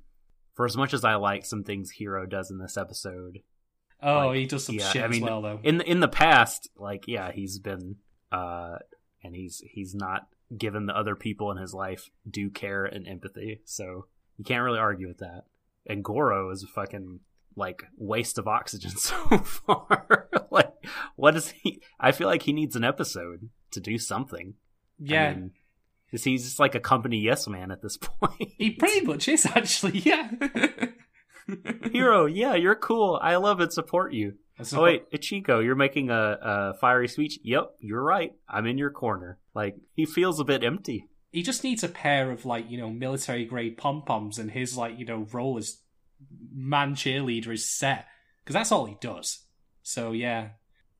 for as much as I like some things Hiro does in this episode, oh, like, he does some yeah, shit I mean, as well, though. in the, in the past, like yeah, he's been uh and he's he's not given the other people in his life due care and empathy, so you can't really argue with that. And Goro is a fucking like waste of oxygen so far. like what is he I feel like he needs an episode to do something. yeah, I mean, he's just like a company yes man at this point. he pretty much is actually. Yeah. Hiro, yeah, you're cool. I love and support you. Oh wait, Ichigo, you're making a, a fiery speech. Yep, you're right. I'm in your corner. Like he feels a bit empty. he just needs a pair of like you know military grade pom poms, and his like you know role as man cheerleader is set because that's all he does. So yeah.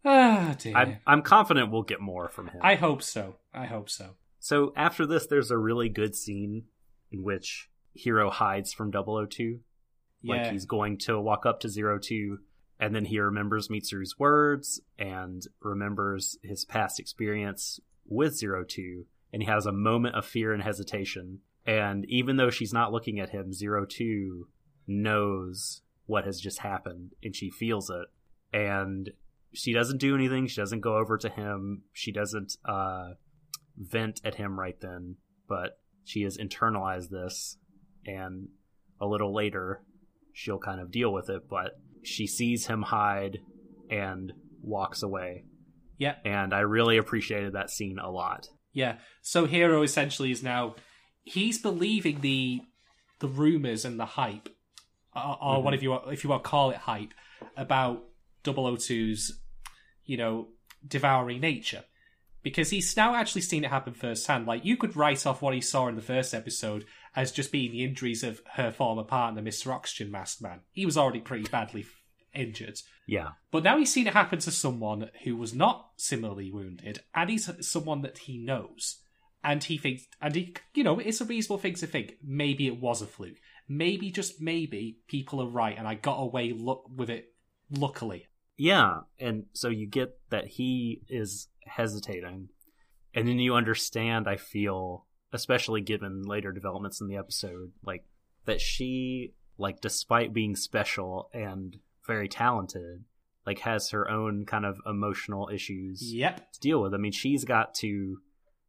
Ah dear. I'm I'm confident we'll get more from him. I hope so. I hope so. So after this, there's a really good scene in which Hiro hides from 002. Yeah. Like he's going to walk up to Zero Two, and then he remembers Mitsuru's words and remembers his past experience with Zero Two, and he has a moment of fear and hesitation. And even though she's not looking at him, Zero Two knows what has just happened, and she feels it. And she doesn't do anything. She doesn't go over to him. She doesn't uh, vent at him right then, but she has internalized this, and a little later she'll kind of deal with it, but she sees him hide and walks away. Yeah. And I really appreciated that scene a lot. Yeah. So Hiro essentially is now he's believing the the rumors and the hype, or, or what mm-hmm. if you want, if you want to call it hype about 002's, you know, devouring nature, because he's now actually seen it happen firsthand. Like you could write off what he saw in the first episode as just being the injuries of her former partner, Mister Oxygen Mask Man. He was already pretty badly injured. Yeah. But now he's seen it happen to someone who was not similarly wounded, and he's someone that he knows. And he thinks, and he, you know, it's a reasonable thing to think. Maybe it was a fluke. Maybe, just maybe, people are right, and I got away look with it luckily. Yeah. And so you get that he is hesitating. And then you understand, I feel, especially given later developments in the episode, like that she, like, despite being special and very talented, like has her own kind of emotional issues Yep. to deal with. I mean, she's got to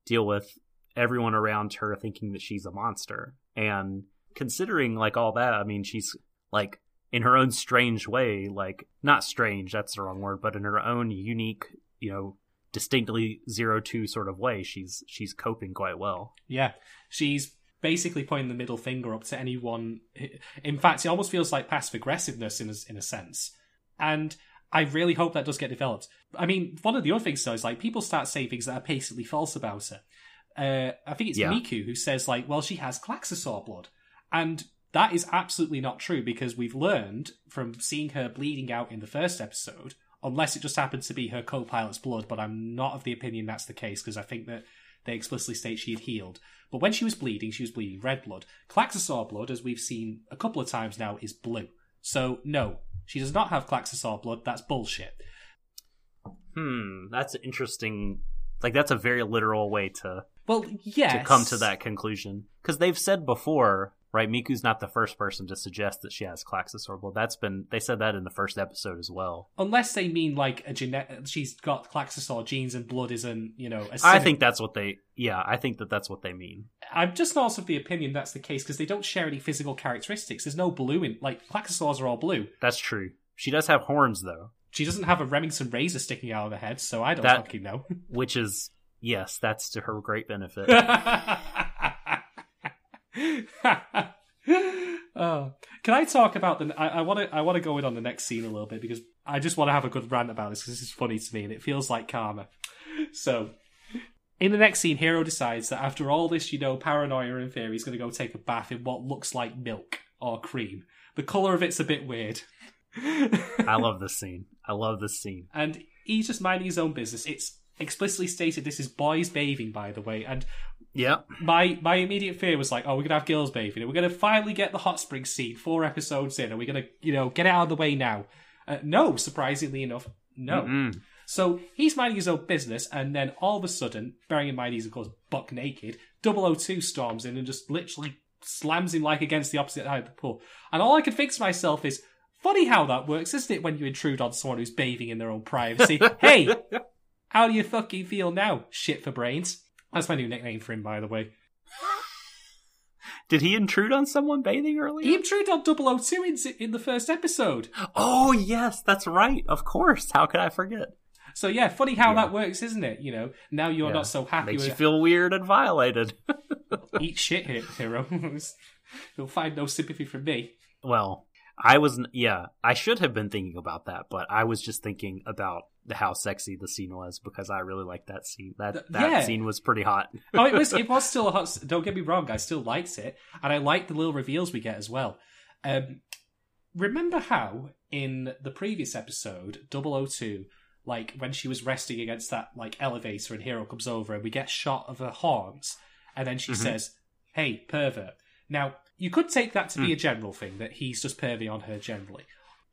deal with everyone around her thinking that she's a monster. And considering like all that, I mean, she's like in her own strange way, like not strange, that's the wrong word, but in her own unique, you know, distinctly zero two sort of way, she's she's coping quite well. Yeah. She's basically pointing the middle finger up to anyone. In fact, it almost feels like passive aggressiveness in a, in a sense. And I really hope that does get developed. I mean, one of the other things though is like people start saying things that are basically false about her. uh, I think it's Yeah. Miku who says like, "Well, she has Klaxosaur blood," and that is absolutely not true because we've learned from seeing her bleeding out in the first episode, unless it just happened to be her co-pilot's blood. But I'm not of the opinion that's the case because I think that they explicitly state she had healed. But when she was bleeding, she was bleeding red blood. Klaxosaur blood, as we've seen a couple of times now, is blue. So no, she does not have Klaxosaur blood. That's bullshit. Hmm, that's interesting. Like that's a very literal way to Well, yes. to come to that conclusion because they've said before, right? Miku's not the first person to suggest that she has Klaxosaur blood. That's been they said that in the first episode as well. Unless they mean like a genetic, she's got Klaxosaur genes and blood isn't, you know. I think that's what they. Yeah, I think that that's what they mean. I'm just not of the opinion that's the case because they don't share any physical characteristics. There's no blue in like Klaxosaurs are all blue. That's true. She does have horns though, She doesn't have a Remington razor sticking out of her head, so I don't That- fucking know. which is yes, that's to her great benefit. oh. Can I talk about the? I want to. I want to go in on the next scene a little bit because I just want to have a good rant about this because this is funny to me and it feels like karma. So, in the next scene, Hiro decides that after all this, you know, paranoia and fear, he's going to go take a bath in what looks like milk or cream. The color of it's a bit weird. I love this scene. I love this scene. and he's just minding his own business. It's explicitly stated this is boys bathing, by the way, and Yep. my my immediate fear was like, oh, we're gonna have girls bathing, and we're gonna finally get the hot spring scene four episodes in, and we're gonna you know get it out of the way now. Uh, no, surprisingly enough, no. Mm-mm. So he's minding his own business, and then all of a sudden, bearing in mind he's of course buck naked, 002 storms in and just literally slams him like against the opposite side of the pool. And all I could think to myself is, funny how that works, isn't it? When you intrude on someone who's bathing in their own privacy. hey, how do you fucking feel now? Shit for brains. That's my new nickname for him, by the way. Did he intrude on someone bathing earlier? He intruded on 002 in, in the first episode. Oh yes, that's right. Of course. How could I forget? So yeah, funny how Yeah. that works, isn't it? You know, now you're Yeah. not so happy Makes you feel weird and violated. eat shit here, hero. You'll find no sympathy from me. well, I was yeah, I should have been thinking about that, but I was just thinking about how sexy the scene was because I really liked that scene. That that yeah. scene was pretty hot. Oh, it was it was still a hot. Don't get me wrong, I still liked it, and I liked the little reveals we get as well. Um, remember how in the previous episode, 002, like when she was resting against that like elevator, and Hiro comes over, and we get shot of her horns, and then she Mhm. says, "Hey, pervert." Now you could take that to be a general thing that he's just pervy on her generally,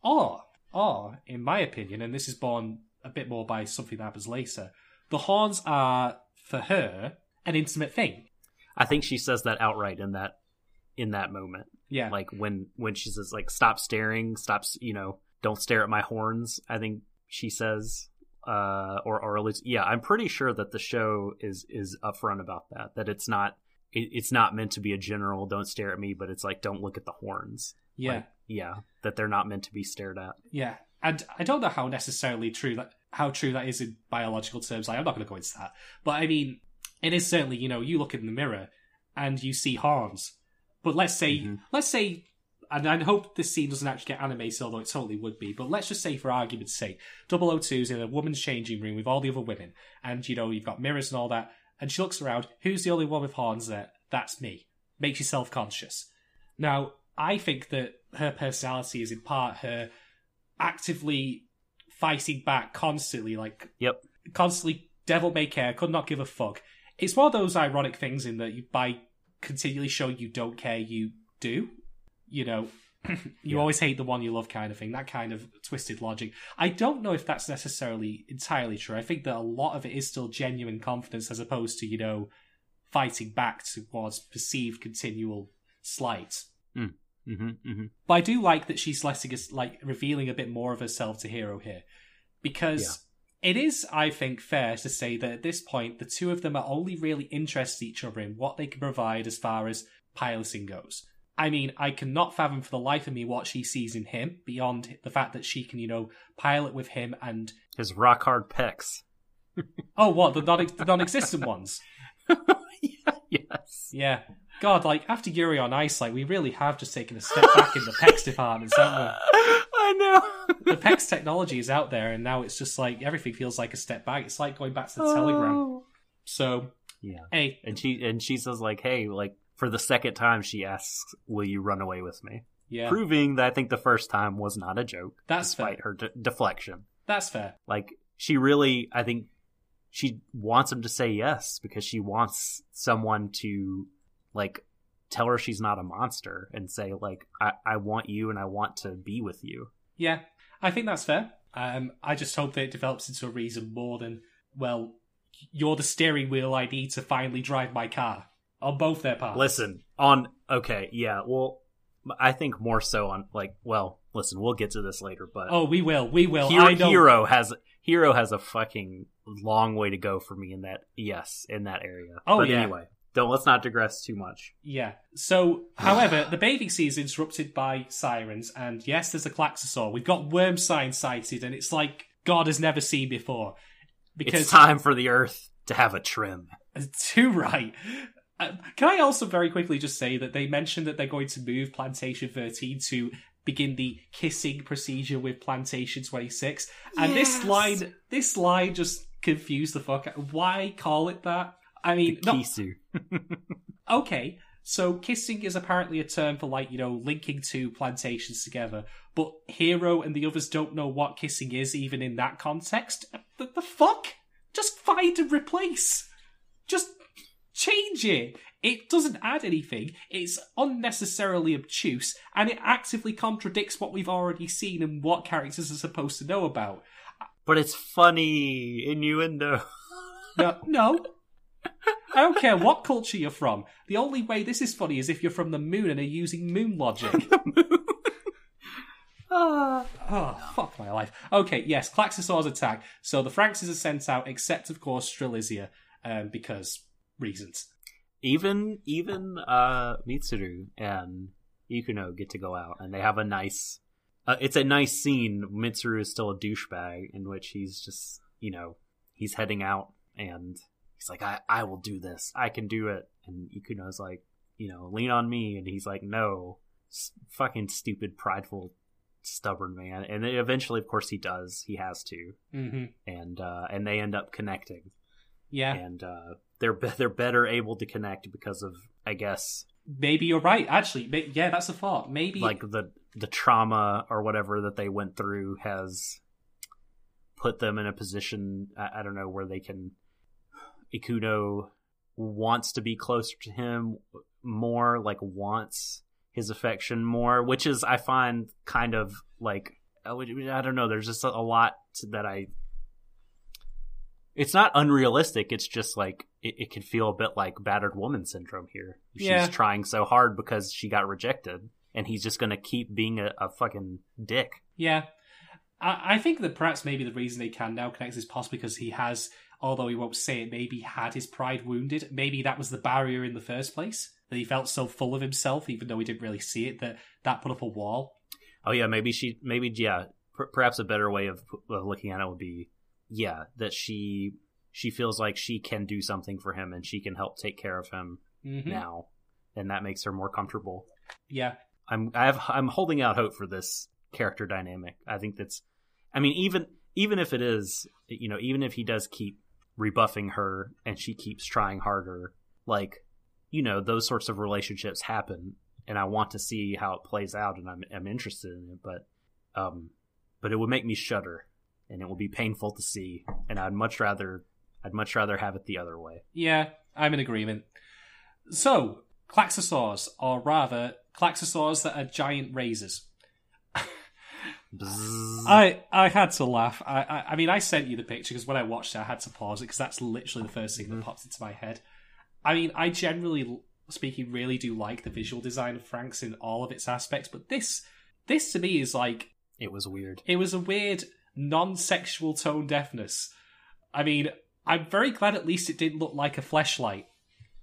or or in my opinion, and this is borne a bit more by something that happens later, the horns are for her an intimate thing. I think she says that outright in that in that moment. Yeah, Like when when she says like stop staring, stop you know, don't stare at my horns. I think she says uh or or at least yeah, I'm pretty sure that the show is is upfront about that that it's not it, it's not meant to be a general don't stare at me, but it's like don't look at the horns. yeah, Like, yeah, that they're not meant to be stared at. yeah. And I don't know how necessarily true that how true that is in biological terms. Like, I'm not going to go into that, but I mean, it is certainly you know you look in the mirror and you see horns. But let's say Mhm. let's say. And I hope this scene doesn't actually get animated, although it totally would be. But let's just say, for argument's sake, 002's in a woman's changing room with all the other women, and you know you've got mirrors and all that. And she looks around. Who's the only one with horns there? That's me. Makes you self conscious. Now, I think that her personality is in part her actively fighting back constantly, like Yep. constantly devil may care, could not give a fuck. It's one of those ironic things in that you, by continually showing you don't care, you do. You know, you Yeah. always hate the one you love kind of thing, that kind of twisted logic. I don't know if that's necessarily entirely true. I think that a lot of it is still genuine confidence as opposed to, you know, fighting back towards perceived continual slights. Hmm. Mm-hmm, mm-hmm. But I do like that she's letting us like revealing a bit more of herself to Hiro here, because it is, I think, fair to say that at this point the two of them are only really interested each other in what they can provide as far as piloting goes. I mean, I cannot fathom for the life of me what she sees in him beyond the fact that she can, you know, pilot with him and His rock hard pecs. oh, what the non the non-existent ones? yes. Yeah. God, like after Yuri on Ice, like we really have just taken a step back in the PEX department, haven't we? I know. the PEX technology is out there, and now it's just like everything feels like a step back. It's like going back to the Telegram. Oh. So Yeah. Hey, And she and she says like, "Hey, like for the second time she asks, "Will you run away with me?" yeah, Proving that I think the first time was not a joke That's despite her de- deflection. that's fair. Like she really I think she wants him to say yes because she wants someone to like tell her she's not a monster and say like I, I want you and I want to be with you. Yeah, I think that's fair. Um, I just hope that it develops into a reason more than well, you're the steering wheel I need to finally drive my car on both their parts. Listen, on okay, yeah, well I think more so on like well, listen, we'll get to this later, but Oh, we will. We will. Hiro. Hiro has Hiro has a fucking long way to go for me in that yes, in that area. Oh, but yeah. anyway, don't let's not digress too much. Yeah. So, however, the bathing scene is interrupted by sirens, and yes, there's a klaxosaur. We've got worm sign sighted, and it's like God has never seen before. Because it's time for the Earth to have a trim. Too right. Uh, can I also very quickly just say that they mentioned that they're going to move Plantation 13 to begin the kissing procedure with Plantation 26, and this Yes. line, this line just confused the fuck out. Why call it that? I mean, not, Kisu. okay, so kissing is apparently a term for like, you know, linking two plantations together, but Hiro and the others don't know what kissing is even in that context. The, the fuck? Just find and replace. Just change it. It doesn't add anything. It's unnecessarily obtuse, and it actively contradicts what we've already seen and what characters are supposed to know about. But it's funny innuendo. No, no. I don't care what culture you're from. The only way this is funny is if you're from the moon and are using moon logic. oh, fuck my life. Okay, yes, Klaxosaur's attack. So the Franxxes are sent out, except, of course, Strelitzia, um, because reasons. even even uh Mitsuru and Ikuno get to go out and they have a nice uh, it's a nice scene. Mitsuru is still a douchebag in which he's just, you know, he's heading out and he's like, I, I will do this. I can do it. And Ikuno's like, you know, lean on me. And he's like, no. S- fucking stupid, prideful, stubborn man. And then eventually, of course, he does. He has to. hmm And, uh, and they end up connecting Yeah, and uh, they're be- they're better able to connect because of I guess maybe you're right. Actually, yeah, that's a thought. Maybe like the the trauma or whatever that they went through has put them in a position I, I don't know where they can Ikuno wants to be closer to him more like wants his affection more which is I find kind of like I don't know there's just a, lot that I it's not unrealistic. It's just like it, it can feel a bit like battered woman syndrome here. She's Yeah. trying so hard because she got rejected, and he's just gonna keep being a, a fucking dick. Yeah. I, I think that perhaps maybe the reason they can now connect is possibly because he has, although he won't say it, maybe had his pride wounded. Maybe that was the barrier in the first place. That he felt so full of himself, even though he didn't really see it, that that put up a wall. Oh yeah, maybe she, maybe yeah. Per- perhaps a better way of, of looking at it would be, yeah, that she she feels like she can do something for him and she can help take care of him hmm now, and that makes her more comfortable. Yeah. I'm I have I'm holding out hope for this character dynamic. I think that's I mean even even if it is you know even if he does keep rebuffing her and she keeps trying harder like you know those sorts of relationships happen and I want to see how it plays out and I'm I'm interested in it but um but it would make me shudder and it will be painful to see and I'd much rather I'd much rather have it the other way. Yeah, I'm in agreement. So, Klaxosaurs, or rather, Klaxosaurs that are giant razors. I I had to laugh. I I, I mean, I sent you the picture because when I watched it, I had to pause it because that's literally the first thing that mm-hmm. popped into my head. I mean, I generally speaking really do like the visual design of Franxx's in all of its aspects, but this this to me is like it was weird. it was a weird non-sexual tone deafness. I mean, I'm very glad at least it didn't look like a fleshlight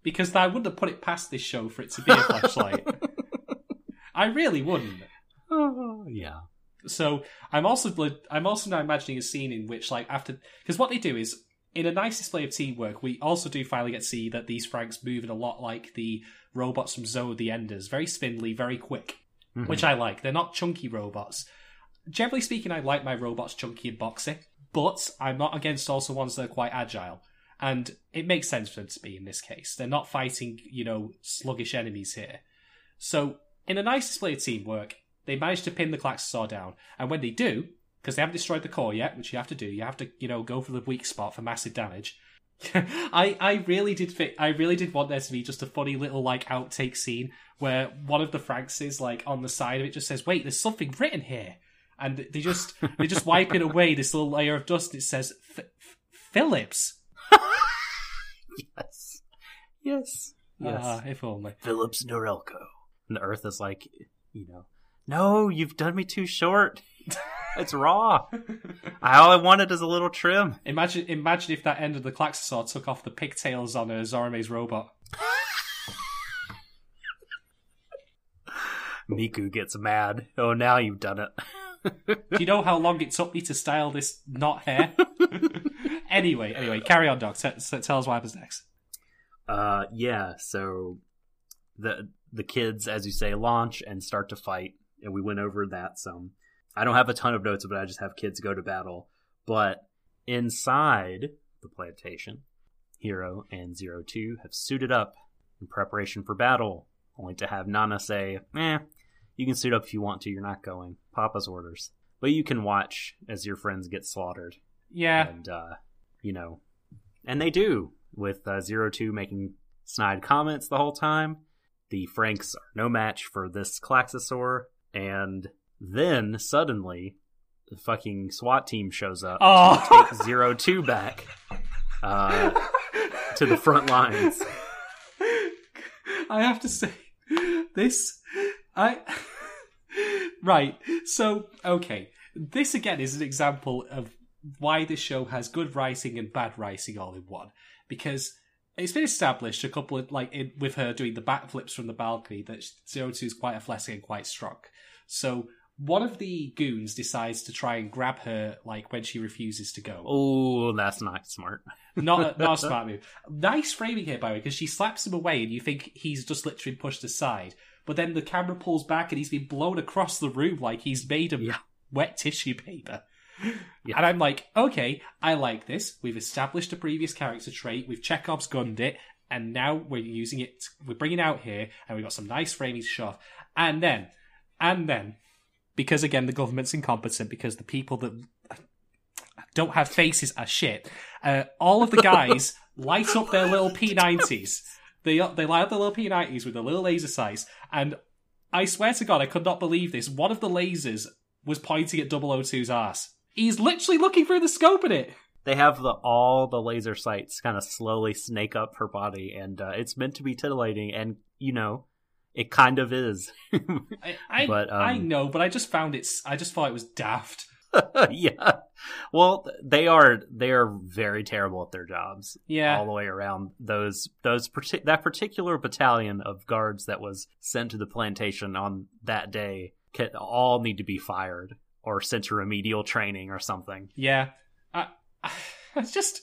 because I wouldn't have put it past this show for it to be a fleshlight. I really wouldn't. Oh, yeah. So I'm also I'm also now imagining a scene in which like after because what they do is in a nice display of teamwork, we also do finally get to see that these Franxx move in a lot like the robots from Zone of the Enders, very spindly, very quick, Mhm. which I like. They're not chunky robots. Generally speaking, I like my robots chunky and boxy, but I'm not against also ones that are quite agile. And it makes sense for them to be in this case. They're not fighting, you know, sluggish enemies here. So, in a nice display of teamwork, they manage to pin the Klaxosaur down. And when they do, because they haven't destroyed the core yet, which you have to do, you have to, you know, go for the weak spot for massive damage. I I really did fit. I really did want there to be just a funny little like outtake scene where one of the Franxx is like on the side of it just says, "Wait, there's something written here," and they just they just wipe it away. This little layer of dust. It says F- F- Philips. yes. Yes. Yes. Ah, if only. Philips Norelco. And the Earth is like, you know, no, you've done me too short. it's raw. All I wanted is a little trim. Imagine imagine if that end of the Klaxosaur took off the pigtails on a Zorome's robot. Miku gets mad. Oh, now you've done it. Do you know how long it took me to style this knot hair? anyway, anyway, carry on, Doc. T- t- tell us what happens next. Uh, yeah. So the the kids, as you say, launch and start to fight, and we went over that some. I don't have a ton of notes, but I just have kids go to battle. But inside the plantation, Hiro and Zero Two have suited up in preparation for battle, only to have Nana say, "Eh, you can suit up if you want to. You're not going. Papa's orders." But you can watch as your friends get slaughtered Yeah, and uh, you know, and they do with uh, Zero Two making snide comments the whole time. The Franxx are no match for this Klaxosaur, and then suddenly the fucking SWAT team shows up Oh. to take Zero Two back uh, to the front lines. I have to say, this, I, right. So, okay, this again is an example of why this show has good writing and bad writing all in one. Because it's been established a couple of like in, with her doing the backflips from the balcony that Zero Two is quite athletic and quite strong. So one of the goons decides to try and grab her like when she refuses to go. Oh, that's not smart. Not a, not a smart move. Nice framing here, by the way, because she slaps him away and you think he's just literally pushed aside. But then the camera pulls back and he's been blown across the room like he's made of Yeah. wet tissue paper. Yeah. And I'm like, okay, I like this. We've established a previous character trait. We've Chekhov's gunned it. And now we're using it. We're bringing it out here. And we've got some nice framing to show off. And then, and then, because again, the government's incompetent, because the people that don't have faces are shit. Uh, all of the guys light up their little P90s. They they light up their little P90s with their little laser sights, and I swear to God, I could not believe this. One of the lasers was pointing at 002's ass. He's literally looking through the scope at it. They have the all the laser sights kind of slowly snake up her body, and uh, it's meant to be titillating, and you know, it kind of is. I I, But, um, I know, but I just found it. I just thought it was daft. yeah. Well, they are they are very terrible at their jobs Yeah. all the way around. Those those that particular battalion of guards that was sent to the plantation on that day can all need to be fired or sent to remedial training or something. Yeah. I, I just,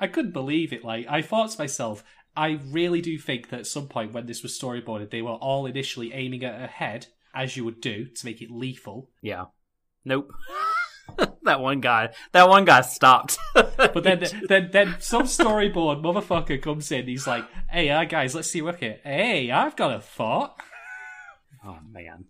I couldn't believe it. Like, I thought to myself, I really do think that at some point when this was storyboarded, they were all initially aiming at her head, as you would do, to make it lethal. Yeah. Nope. that one guy. That one guy stopped. But then, then, then some storyboard motherfucker comes in. He's like, "Hey, uh, guys, let's see what here. Hey, I've got a thought. oh man.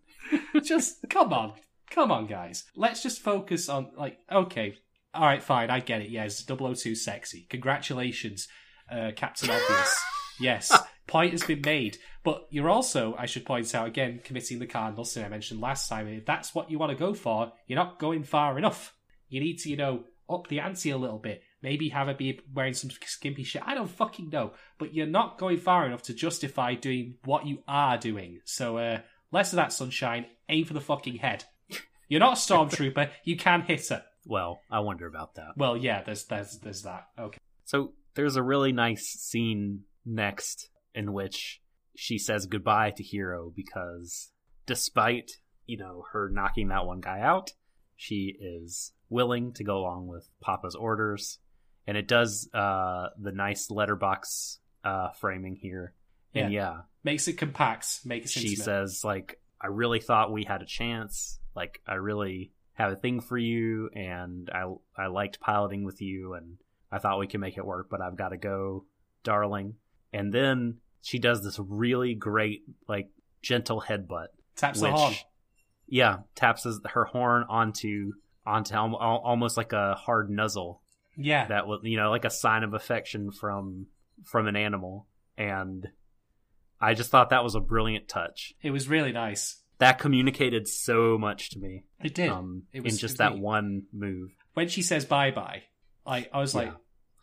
just come on, come on, guys. Let's just focus on like, okay, all right, fine, I get it. Yes, 002 sexy. Congratulations, uh, Captain Obvious. Yes, point has been made. But you're also, I should point out again, committing the cardinal sin I mentioned last time. If that's what you want to go for, you're not going far enough. You need to, you know, up the ante a little bit. Maybe have her be wearing some skimpy shit. I don't fucking know. But you're not going far enough to justify doing what you are doing. So, uh, less of that sunshine. Aim for the fucking head. You're not a stormtrooper. you can hit her. Well, I wonder about that. Well, yeah, there's there's there's that. Okay. So there's a really nice scene next in which she says goodbye to Hiro because despite, you know, her knocking that one guy out, she is willing to go along with Papa's orders. And it does uh the nice letterbox uh framing here. And yeah, Makes it compact. Makes she intimate. says like I really thought we had a chance. Like I really have a thing for you and I I liked piloting with you and I thought we can make it work, but I've got to go, darling. And then she does this really great, like, gentle headbutt. Taps the horn. Yeah, taps his, her horn onto onto al- al- almost like a hard nuzzle Yeah. that was you know like a sign of affection from from an animal and i just thought that was a brilliant touch It was really nice. that communicated so much to me It did. um It was- in just that neat. one move when she says bye bye, like I was like,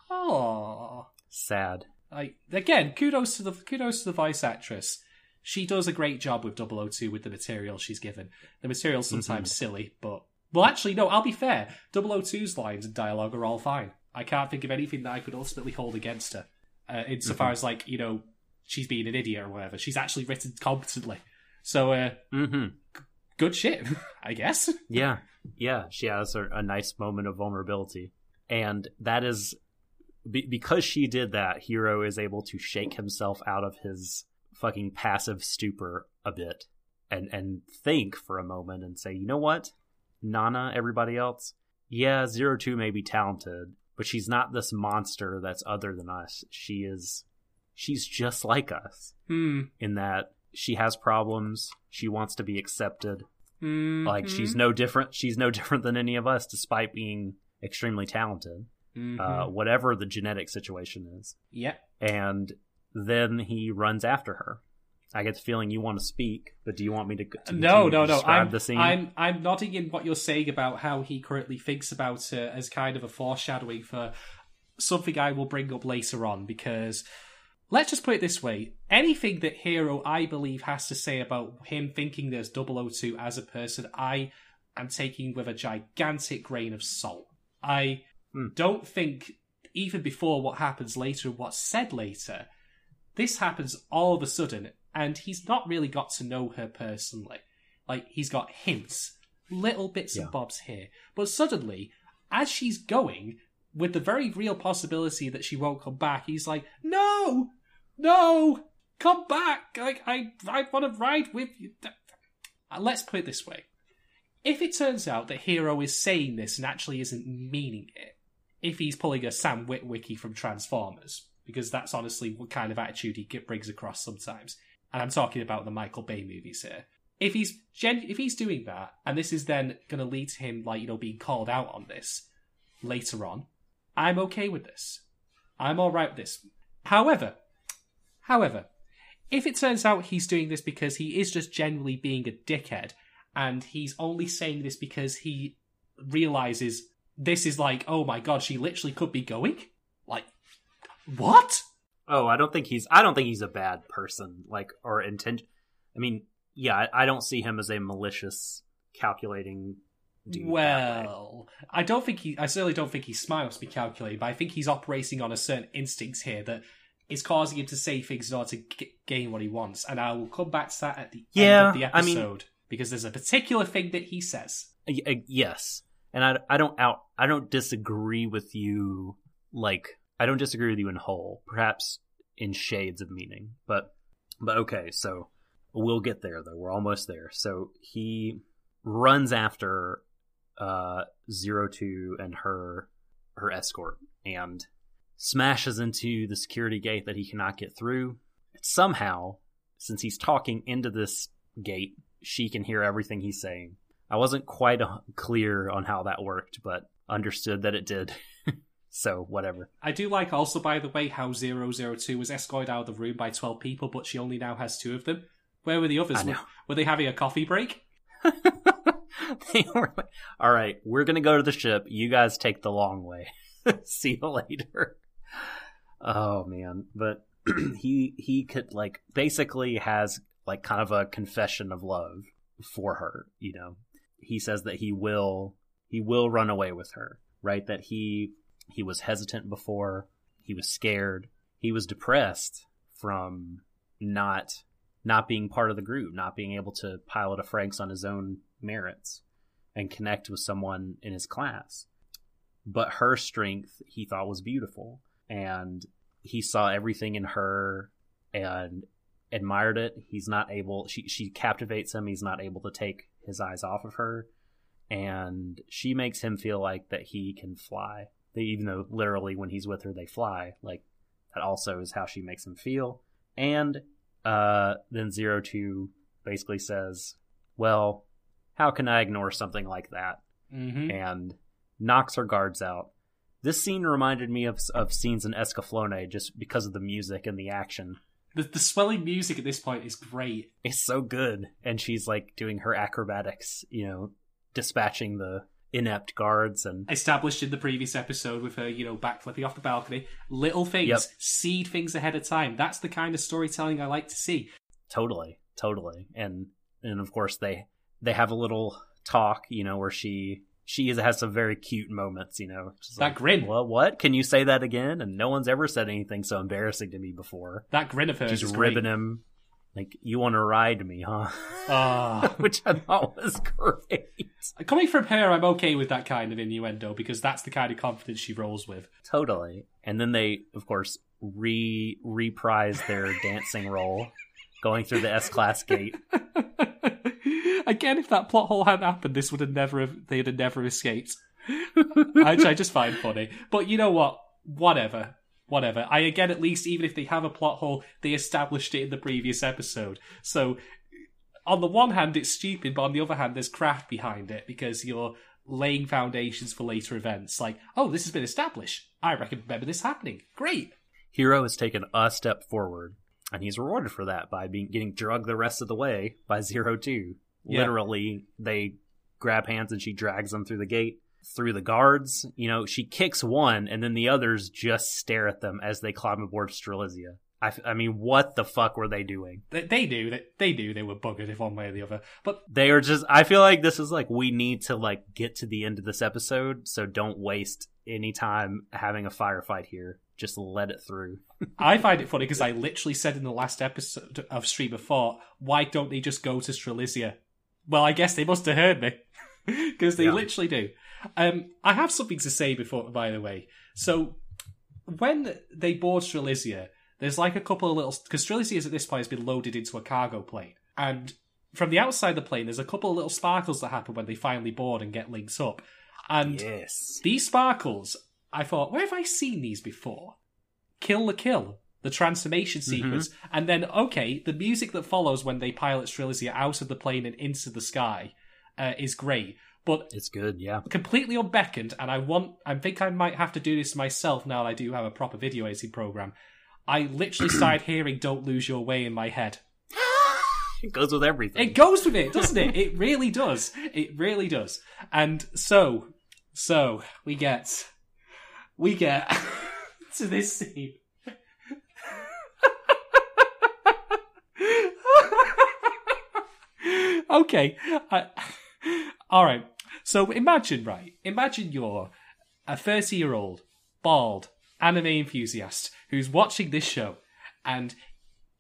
oh, sad like again, kudos to the kudos to the voice actress. She does a great job with 002 with the material she's given. The material's sometimes Mm-hmm. silly, but well, actually, no. I'll be fair. 002's lines and dialogue are all fine. I can't think of anything that I could ultimately hold against her, uh, insofar Mm-hmm. as like you know she's being an idiot or whatever. She's actually written competently, so uh, mm-hmm good shit, I guess. yeah yeah she has a, a nice moment of vulnerability and that is be, because she did that Hiro is able to shake himself out of his fucking passive stupor a bit and and think for a moment and say you know what? Nana everybody else? Yeah zero two may be talented but she's not this monster that's other than us. She is she's just like us Hmm. in that she has problems. She wants to be accepted. Mhm. like she's no different she's no different than any of us despite being extremely talented Mhm. uh, whatever the genetic situation is yeah. and then he runs after her i get the feeling you want to speak but do you want me to, to No, no, no. I'm, the scene I'm, I'm nodding in what you're saying about how he currently thinks about it as kind of a foreshadowing for something I will bring up later on. Because let's just put it this way: anything that Hiro, I believe, has to say about him thinking there's 002 as a person, I am taking with a gigantic grain of salt. I Hmm. don't think even before what happens later and what's said later, this happens all of a sudden, and he's not really got to know her personally. Like, he's got hints, little bits Yeah. and bobs here. But suddenly, as she's going, with the very real possibility that she won't come back, he's like, No! No! Come back! Like, I, I want to ride with you. Let's put it this way. If it turns out that Hiro is saying this and actually isn't meaning it, if he's pulling a Sam Witwicky from Transformers, because that's honestly what kind of attitude he brings across sometimes. And I'm talking about the Michael Bay movies here. If he's gen- if he's doing that, and this is then going to lead to him like you know being called out on this later on, I'm okay with this. I'm all right with this. However, however, if it turns out he's doing this because he is just generally being a dickhead, and he's only saying this because he realizes this is like, oh my god, she literally could be going. Like, what? oh i don't think he's i don't think he's a bad person like or intent i mean yeah I, I don't see him as a malicious calculating dude. Well, I don't think he. I certainly don't think smart enough to be calculated, but I think he's operating on a certain instinct here that is causing him to say things in order to g- gain what he wants. And I will come back to that at the Yeah, end of the I mean- episode because there's a particular thing that he says. Uh, yes. And I, I don't out i don't disagree with you like i don't disagree with you in whole perhaps in shades of meaning but but okay so we'll get there though. We're almost there. So he runs after uh zero two and her her escort and smashes into the security gate that he cannot get through. Somehow since he's talking into this gate she can hear everything he's saying I wasn't quite clear on how that worked, but understood that it did. so whatever. I do like also, by the way, how 002 was escorted out of the room by 12 people, but she only now has two of them. Where were the others? I know. Were, were they having a coffee break? they were like, "All right, we're gonna go to the ship. You guys take the long way. See you later." Oh man, but he he could like basically has like kind of a confession of love for her. You know, he says that he will he will run away with her. Right? That he he was hesitant before. He was scared. He was depressed from not not being part of the group, not being able to pilot a Franxx on his own merits and connect with someone in his class. But her strength he thought was beautiful and he saw everything in her and admired it. He's not able she she captivates him, he's not able to take his eyes off of her and she makes him feel like that he can fly they even though literally when he's with her they fly. Like that also is how she makes him feel. And uh, then Zero Two basically says, "Well, how can I ignore something like that?" Mm-hmm. and knocks her guards out. This scene reminded me of of scenes in Escaflowne just because of the music and the action. The, the swelling music at this point is great. It's so good, and she's like doing her acrobatics, you know, dispatching the inept guards and Established in the previous episode with her, you know, backflipping off the balcony. Little things, Yep. seed things ahead of time. That's the kind of storytelling I like to see. totally, totally, and and of course they they have a little talk, you know, where she she is, has some very cute moments, you know, just That like, grin. Well, what? Can you say that again? And no one's ever said anything so embarrassing to me before. That grin of hers She's is great. ribbing him. Like, you want to ride me, huh? Ah. Which I thought was great. Coming from her, I'm okay with that kind of innuendo because that's the kind of confidence she rolls with. Totally. And then they, of course, re reprise their dancing role, going through the S class gate. Again, if that plot hole hadn't happened, this would have never have, they'd have never escaped. Which I just find funny. But you know what? Whatever. Whatever. I again, at least, even if they have a plot hole, they established it in the previous episode. So, on the one hand, it's stupid, but on the other hand, there's craft behind it because you're laying foundations for later events. Like, oh, this has been established. I reckon remember this happening. Great. Hiro has taken a step forward, and he's rewarded for that by being getting drugged the rest of the way by Zero Two. Yeah. Literally, they grab hands and she drags them through the gate, through the guards. You know, she kicks one, and then the others just stare at them as they climb aboard Strelitzia. I, f- I mean, what the fuck were they doing? They, they knew that they do. they were buggered if one way or the other. But They are just. I feel like this is like we need to like get to the end of this episode, so don't waste any time having a firefight here. Just let it through. I find it funny because I literally said in the last episode of Stream of Thought, why don't they just go to Strelitzia? Well, I guess they must have heard me because they Yeah. literally do. Um, I have something to say before, by the way. So when they board Strelitzia, there's like a couple of little because Strelitzia at this point has been loaded into a cargo plane, and from the outside of the plane, there's a couple of little sparkles that happen when they finally board and get linked up, and Yes. these sparkles, I thought, where have I seen these before? Kill la Kill, the transformation sequence, and then okay, the music that follows when they pilot Strelitzia out of the plane and into the sky uh, is great, but It's good. Yeah. completely unbeckoned. And I want, I think I might have to do this myself now that I do have a proper video editing program. I literally started hearing "Don't Lose Your Way" in my head. It goes with everything. It goes with it, doesn't it? It really does. It really does. And so, so we get, we get to this scene. Okay. I, uh, all right. So imagine, right? Imagine you're a 30 year old, bald, anime enthusiast who's watching this show and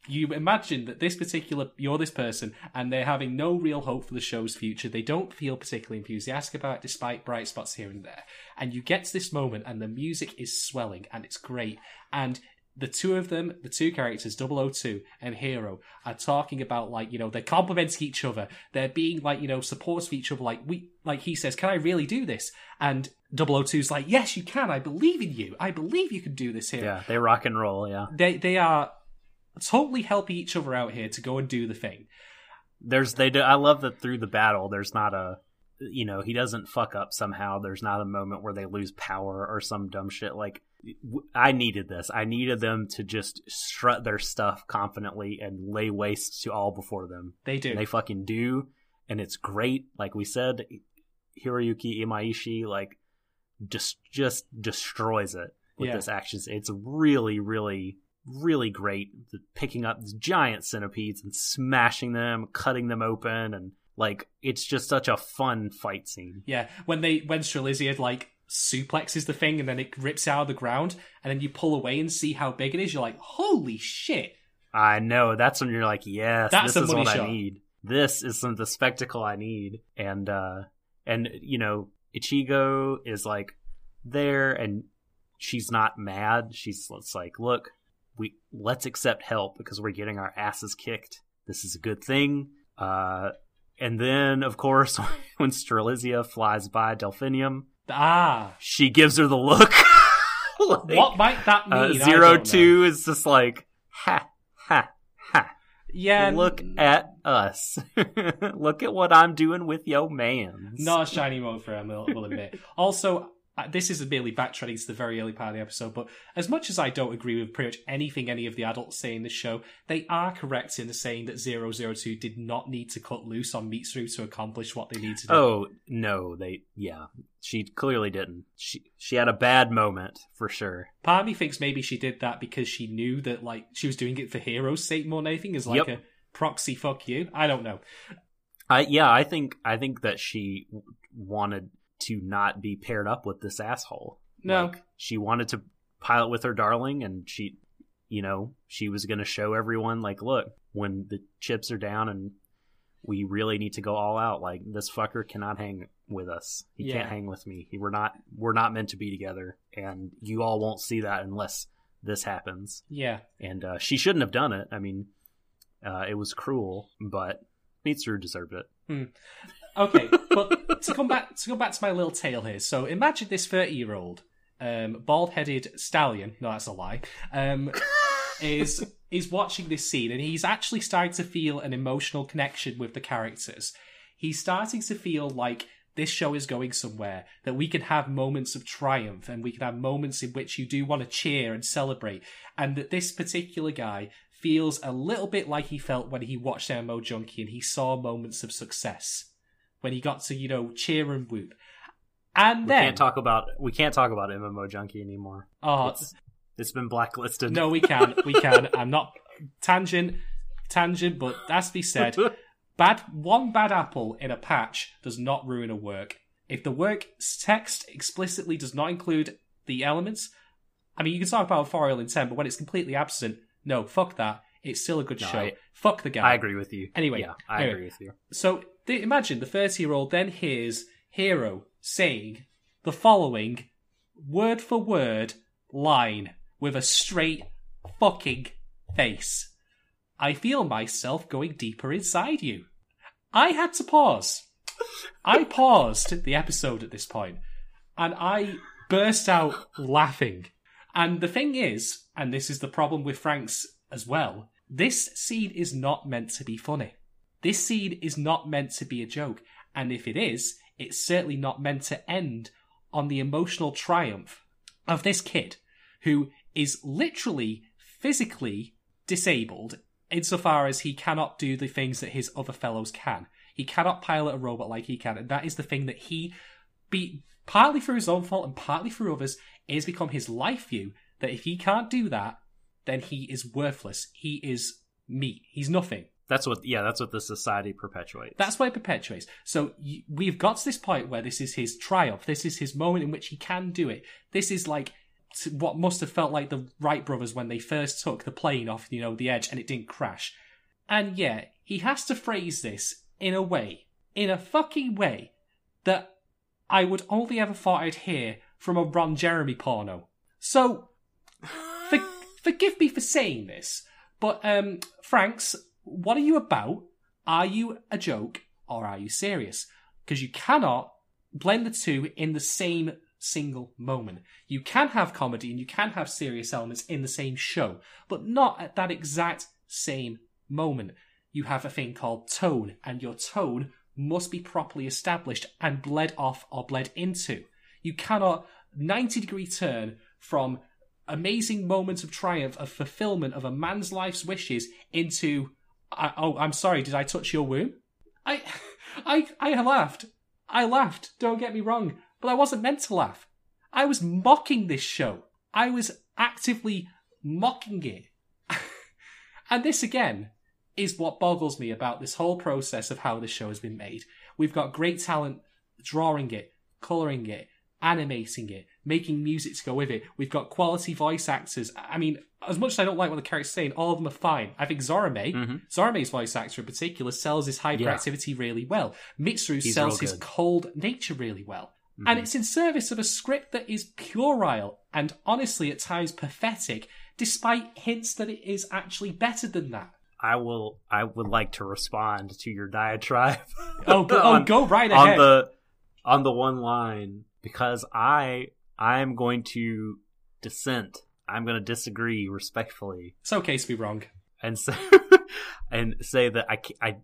you imagine that this particular you're this person and they're having no real hope for the show's future they don't feel particularly enthusiastic about it despite bright spots here and there and you get to this moment and the music is swelling and it's great and the two of them the two characters 002 and Hiro are talking about like you know they're complimenting each other they're being like you know supports of each other like we like he says can i really do this and 002's like yes you can i believe in you i believe you can do this here yeah, they rock and roll. Yeah. they they are totally helping each other out here to go and do the thing. There's they do. I love that through the battle. There's not a, you know, he doesn't fuck up somehow. There's not a moment where they lose power or some dumb shit. Like I needed this. I needed them to just strut their stuff confidently and lay waste to all before them. They do. And they fucking do, and it's great. Like we said, Hiroyuki Imaishi like just just destroys it with Yeah. this action. It's really, really, really great. Picking up giant centipedes and smashing them, cutting them open, and like it's just such a fun fight scene. yeah, when they when Strelitzia like suplexes the thing and then it rips out of the ground and then you pull away and see how big it is, you're like, holy shit! I know that's when you're like, yes, That's this is what shot. I need. This is some the spectacle I need, and uh and you know Ichigo is like there, and she's not mad. She's it's like, look, we let's accept help because we're getting our asses kicked. This is a good thing. Uh, and then of course when Strelitzia flies by Delphinium, Ah, she gives her the look. Like, what might that mean? uh, I know. is just like ha ha ha. Yeah, Look at us. Look at what I'm doing with yo man. Not a shiny moment for him, I will will admit. Also, uh, Uh, this is merely backtracking to the very early part of the episode, but as much as I don't agree with pretty much anything any of the adults say in this show, they are correct in saying that 002 did not need to cut loose on Mitsuru to accomplish what they need to do. Oh no, they yeah. She clearly didn't. She she had a bad moment for sure. Part of me thinks maybe she did that because she knew that like she was doing it for heroes' sake more than anything, as like Yep. a proxy fuck you. I don't know. I yeah, I think I think that she wanted to not be paired up with this asshole. No. Like, she wanted to pilot with her darling, and she, you know, she was going to show everyone like, look, when the chips are down and we really need to go all out, like this fucker cannot hang with us. He Yeah. can't hang with me. We're not we're not meant to be together, and you all won't see that unless this happens. Yeah. And uh, she shouldn't have done it. I mean, uh, it was cruel, but Mitsuru deserved it. Okay, but to come back to go back to my little tale here. So imagine this thirty-year-old, um, bald-headed stallion. No, that's a lie. Um, is is watching this scene, and he's actually starting to feel an emotional connection with the characters. He's starting to feel like this show is going somewhere. That we can have moments of triumph, and we can have moments in which you do want to cheer and celebrate. And that this particular guy feels a little bit like he felt when he watched MMO Junkie and he saw moments of success when he got to you know cheer and whoop. And We then can't talk about we can't talk about MMO Junkie anymore. oh It's, it's been blacklisted. no, we can, we can. I'm not tangent, tangent, but that's to be said. Bad one bad apple in a patch does not ruin a work. If the work text explicitly does not include the elements, I mean, you can talk about Forial in 10, but when it's completely absent, no, fuck that. It's still a good No, show. I- fuck the guy. I agree with you. Anyway, yeah, I anyway. agree with you. So th- imagine the 30 year old then hears Hiro saying the following word for word line with a straight fucking face. I feel myself going deeper inside you. I had to pause. I paused the episode at this point and I burst out laughing. And the thing is, and this is the problem with Franxx's as well, this scene is not meant to be funny. This scene is not meant to be a joke. And if it is, it's certainly not meant to end on the emotional triumph of this kid who is literally physically disabled insofar as he cannot do the things that his other fellows can. He cannot pilot a robot like he can, and that is the thing that he, be partly through his own fault and partly through others, it has become his life view that if he can't do that, then he is worthless. He is meat. He's nothing. That's what yeah, that's what the society perpetuates. That's why it perpetuates. So we've got to this point where this is his triumph. This is his moment in which he can do it. This is like what must have felt like the Wright brothers when they first took the plane off, you know, the edge and it didn't crash. And yeah, he has to phrase this in a way, in a fucking way, that I would only ever thought I'd hear from a Ron Jeremy porno. So, for, forgive me for saying this, but um, Franxx, what are you about? Are you a joke or are you serious? Because you cannot blend the two in the same single moment. You can have comedy and you can have serious elements in the same show, but not at that exact same moment. You have a thing called tone, and your tone must be properly established and bled off or bled into. You cannot 90 degree turn from amazing moments of triumph, of fulfillment of a man's life's wishes into, oh, I'm sorry, did I touch your womb? I, I, I laughed. I laughed. Don't get me wrong, but I wasn't meant to laugh. I was mocking this show. I was actively mocking it. and this again is what boggles me about this whole process of how this show has been made. We've got great talent drawing it, colouring it, animating it, making music to go with it. We've got quality voice actors. I mean, as much as I don't like what the character's are saying, all of them are fine. I think Zorome, Mhm. Zorome's voice actor in particular, sells his hyperactivity really well. Mitsuru He's sells his cold nature really well. And it's in service of a script that is puerile and honestly at times pathetic, despite hints that it is actually better than that. I will I would like to respond to your diatribe. Oh, go, oh, on, go right on ahead. the on the one line because I I'm going to dissent. I'm going to disagree respectfully It's okay to be wrong. and say and say that I I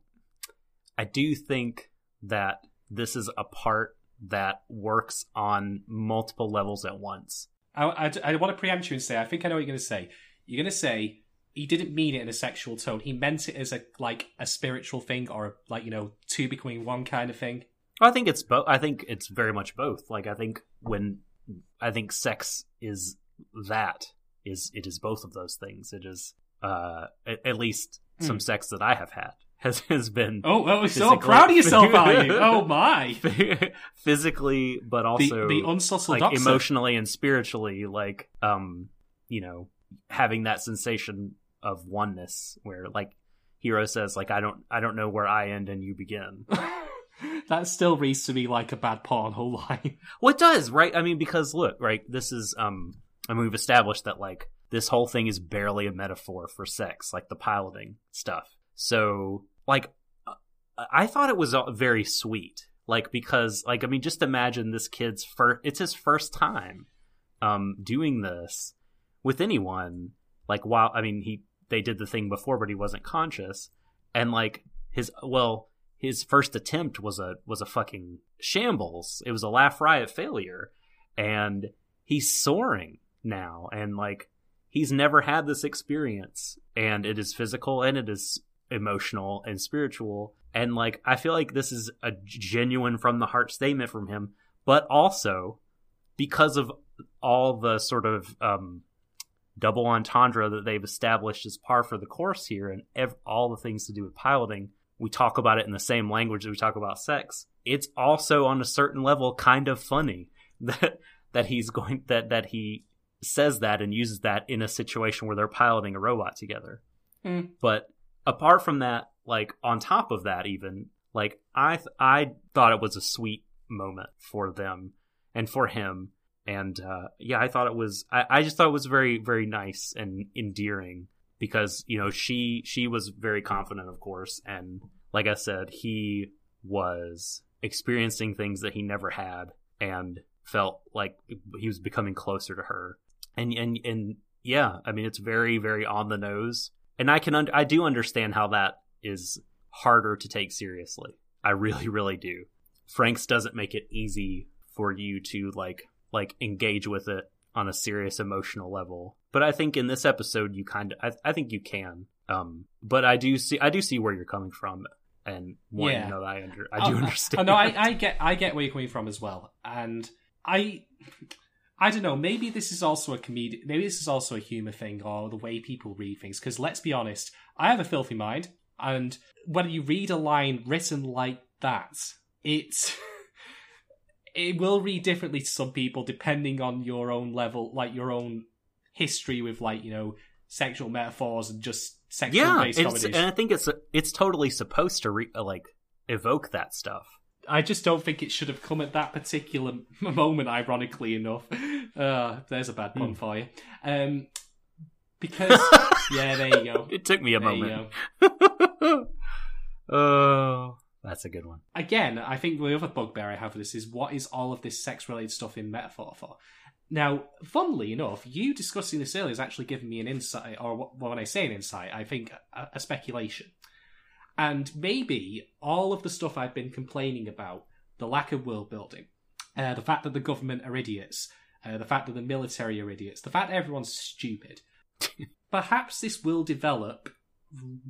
I do think that this is a part that works on multiple levels at once. I, I, I want to preempt you and say, I think I know what you're going to say. You're going to say he didn't mean it in a sexual tone. He meant it as a like a spiritual thing or a, like you know two becoming one kind of thing. I think it's both. I think it's very much both. Like I think when I think sex is that is it is both of those things. It is uh at, at least some Hmm. sex that I have had has has been Oh, oh, so proud of yourself, are you? Oh my! physically, but also the unsubtle like emotionally and spiritually. Like um, you know, having that sensation of oneness where like Hiro says like I don't I don't know where I end and you begin. That still reads to me like a bad porno line. Well, it does, right? I mean, because look, right, this is, um, I mean, we've established that, like, this whole thing is barely a metaphor for sex, like the piloting stuff. So, like, uh, I thought it was uh, very sweet, like, because, like, I mean, just imagine this kid's first, it's his first time, um, doing this with anyone. Like, while, I mean, he, they did the thing before, but he wasn't conscious. And, like, his, well, his first attempt was a was a fucking shambles. It was a laugh riot failure, and he's soaring now, and like he's never had this experience, and it is physical and it is emotional and spiritual, and like I feel like this is a genuine from the heart statement from him, but also because of all the sort of um, double entendre that they've established as par for the course here, and ev- all the things to do with piloting we talk about it in the same language that we talk about sex. It's also on a certain level kind of funny that that he's going that that he says that and uses that in a situation where they're piloting a robot together. Hmm. But apart from that, like on top of that, even like I th- I thought it was a sweet moment for them and for him. And uh, yeah, I thought it was. I, I just thought it was very, very nice and endearing because you know she she was very confident of course. And like i said he was experiencing things that he never had and felt like he was becoming closer to her. And and and yeah i mean it's very very on the nose. And i can un- i do understand how that is harder to take seriously. I really really do. Franxx doesn't make it easy for you to like like engage with it on a serious emotional level. But I think in this episode you kind of I, I think you can. Um but I do see I do see where you're coming from and Yeah. you know I under I do Oh, understand. Oh, no, I, I get I get where you're coming from as well, and I I don't know. Maybe this is also a comedic. Maybe this is also a humor thing, or the way people read things. Because let's be honest, I have a filthy mind, and when you read a line written like that, it's it will read differently to some people depending on your own level, like your own history with like you know sexual metaphors and just sexual yeah, based it's, comedies. and I think it's it's totally supposed to re- uh, like evoke that stuff. I just don't think it should have come at that particular moment. Ironically enough, uh, there's a bad pun for you. Um, because yeah, there you go. It took me a There moment. oh, that's a good one. Again, I think the other bugbear I have with this is what is all of this sex-related stuff in metaphor for? Now, funnily enough, you discussing this earlier has actually given me an insight, or wh- when I say an insight, I think a, a speculation. And maybe all of the stuff I've been complaining about, the lack of world building, uh, the fact that the government are idiots, uh, the fact that the military are idiots, the fact that everyone's stupid, perhaps this will develop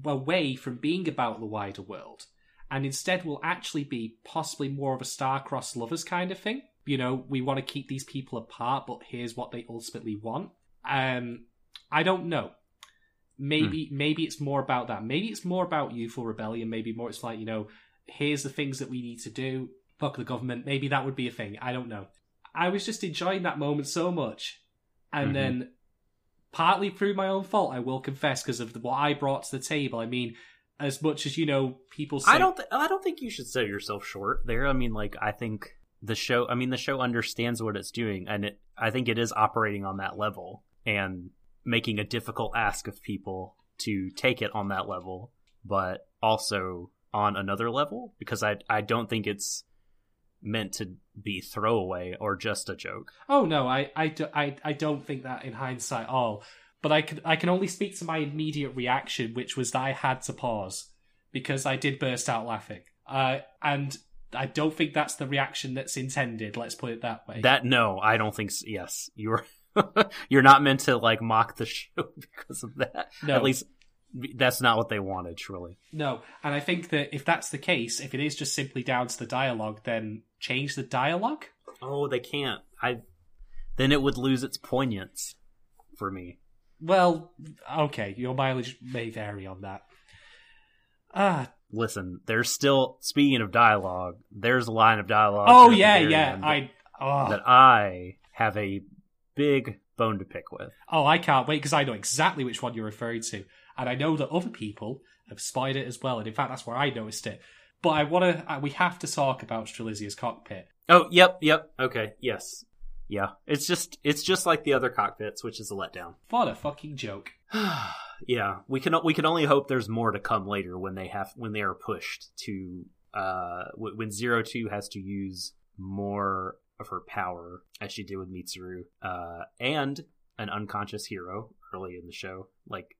away from being about the wider world and instead will actually be possibly more of a star-crossed lovers kind of thing. You know, we want to keep these people apart, but here's what they ultimately want. Um, I don't know. Maybe maybe it's more about that. Maybe it's more about youthful rebellion. Maybe more it's like you know, here's the things that we need to do. Fuck the government. Maybe that would be a thing. I don't know. I was just enjoying that moment so much, and Mhm. then partly through my own fault, I will confess, because of the, what I brought to the table. I mean, as much as you know, people say I don't. Th- I don't think you should sell yourself short there. I mean, like I think the show. I mean, the show understands what it's doing, and it. I think it is operating on that level and making a difficult ask of people to take it on that level, but also on another level because I. I don't think it's meant to be throwaway or just a joke. Oh no, I, I, do, I, I don't think that in hindsight at all. But I can I can only speak to my immediate reaction, which was that I had to pause because I did burst out laughing. Uh, and I don't think that's the reaction that's intended. Let's put it that way. That no, I don't think. So. Yes, you're you're not meant to like mock the show because of that. No. At least that's not what they wanted. Truly, No, and I think that if that's the case, if it is just simply down to the dialogue, then change the dialogue. oh, they can't. I then it would lose its poignance for me. Well, okay, your mileage may vary on that. Ah, Listen, there's still speaking of dialogue. There's a line of dialogue. oh yeah, yeah. I oh, that I have a big bone to pick with. oh, I can't wait because I know exactly which one you're referring to, and I know that other people have spied it as well. And in fact, that's where I noticed it. But I want to. Uh, we have to talk about Strelitzia's cockpit. Oh, yep, yep. Okay, yes, yeah. It's just it's just like the other cockpits, which is a letdown. What a fucking joke! yeah, we can we can only hope there's more to come later when they have when they are pushed to uh when Zero Two has to use more of her power as she did with Mitsuru, uh, and an unconscious Hiro early in the show. Like,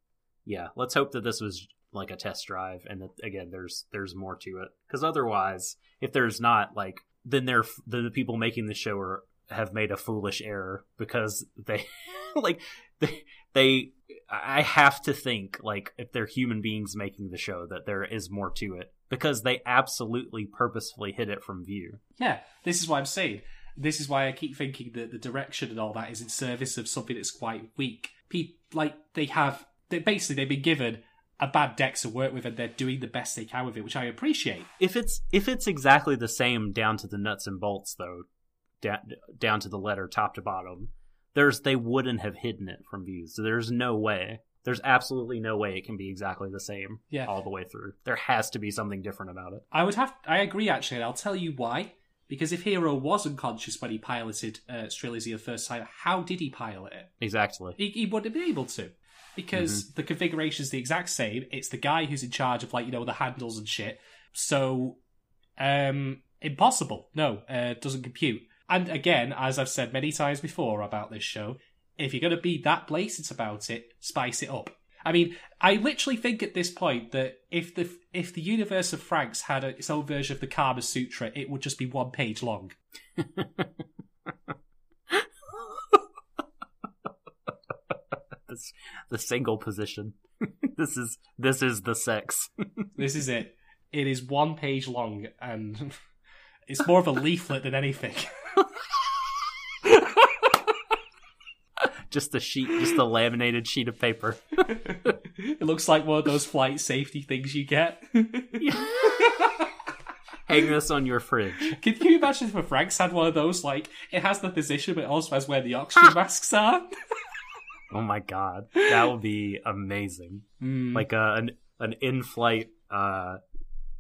yeah, let's hope that this was like a test drive and that again there's there's more to it because otherwise if there's not like then they're the people making the show are have made a foolish error because they like they they I have to think like if they're human beings making the show that there is more to it because they absolutely purposefully hid it from view. Yeah, this is what I'm saying. This is why I keep thinking that the direction and all that is in service of something that's quite weak. Pe- like they have, they basically they've been given a bad deck to work with, and they're doing the best they can with it, which I appreciate. If it's if it's exactly the same down to the nuts and bolts though, down down to the letter top to bottom, there's they wouldn't have hidden it from views. So there's no way. There's absolutely no way it can be exactly the same Yeah. all the way through. There has to be something different about it. I would have, I agree actually, and I'll tell you why. Because if Hiro was unconscious when he piloted uh, Strelitzia the first time, how did he pilot it? Exactly. He, he wouldn't have been able to. Because the configuration's the exact same. It's the guy who's in charge of, like, you know, the handles and shit. So, um, impossible. No, uh, doesn't compute. And again, as I've said many times before about this show, if you're going to be that blatant about it, spice it up. I mean, I literally think at this point that if the if the universe of Franxx had a, its own version of the Kama Sutra, it would just be one page long. This, the single position. this is this is the sex. This is it. It is one page long, and it's more of a leaflet than anything. Just the sheet, just the laminated sheet of paper. it looks like one of those flight safety things you get. Hang this on your fridge. Can, can you imagine if a Franxx had one of those? Like, it has the position, but it also has where the oxygen masks are. Oh my god, that would be amazing. Mm. Like a, an an in-flight uh,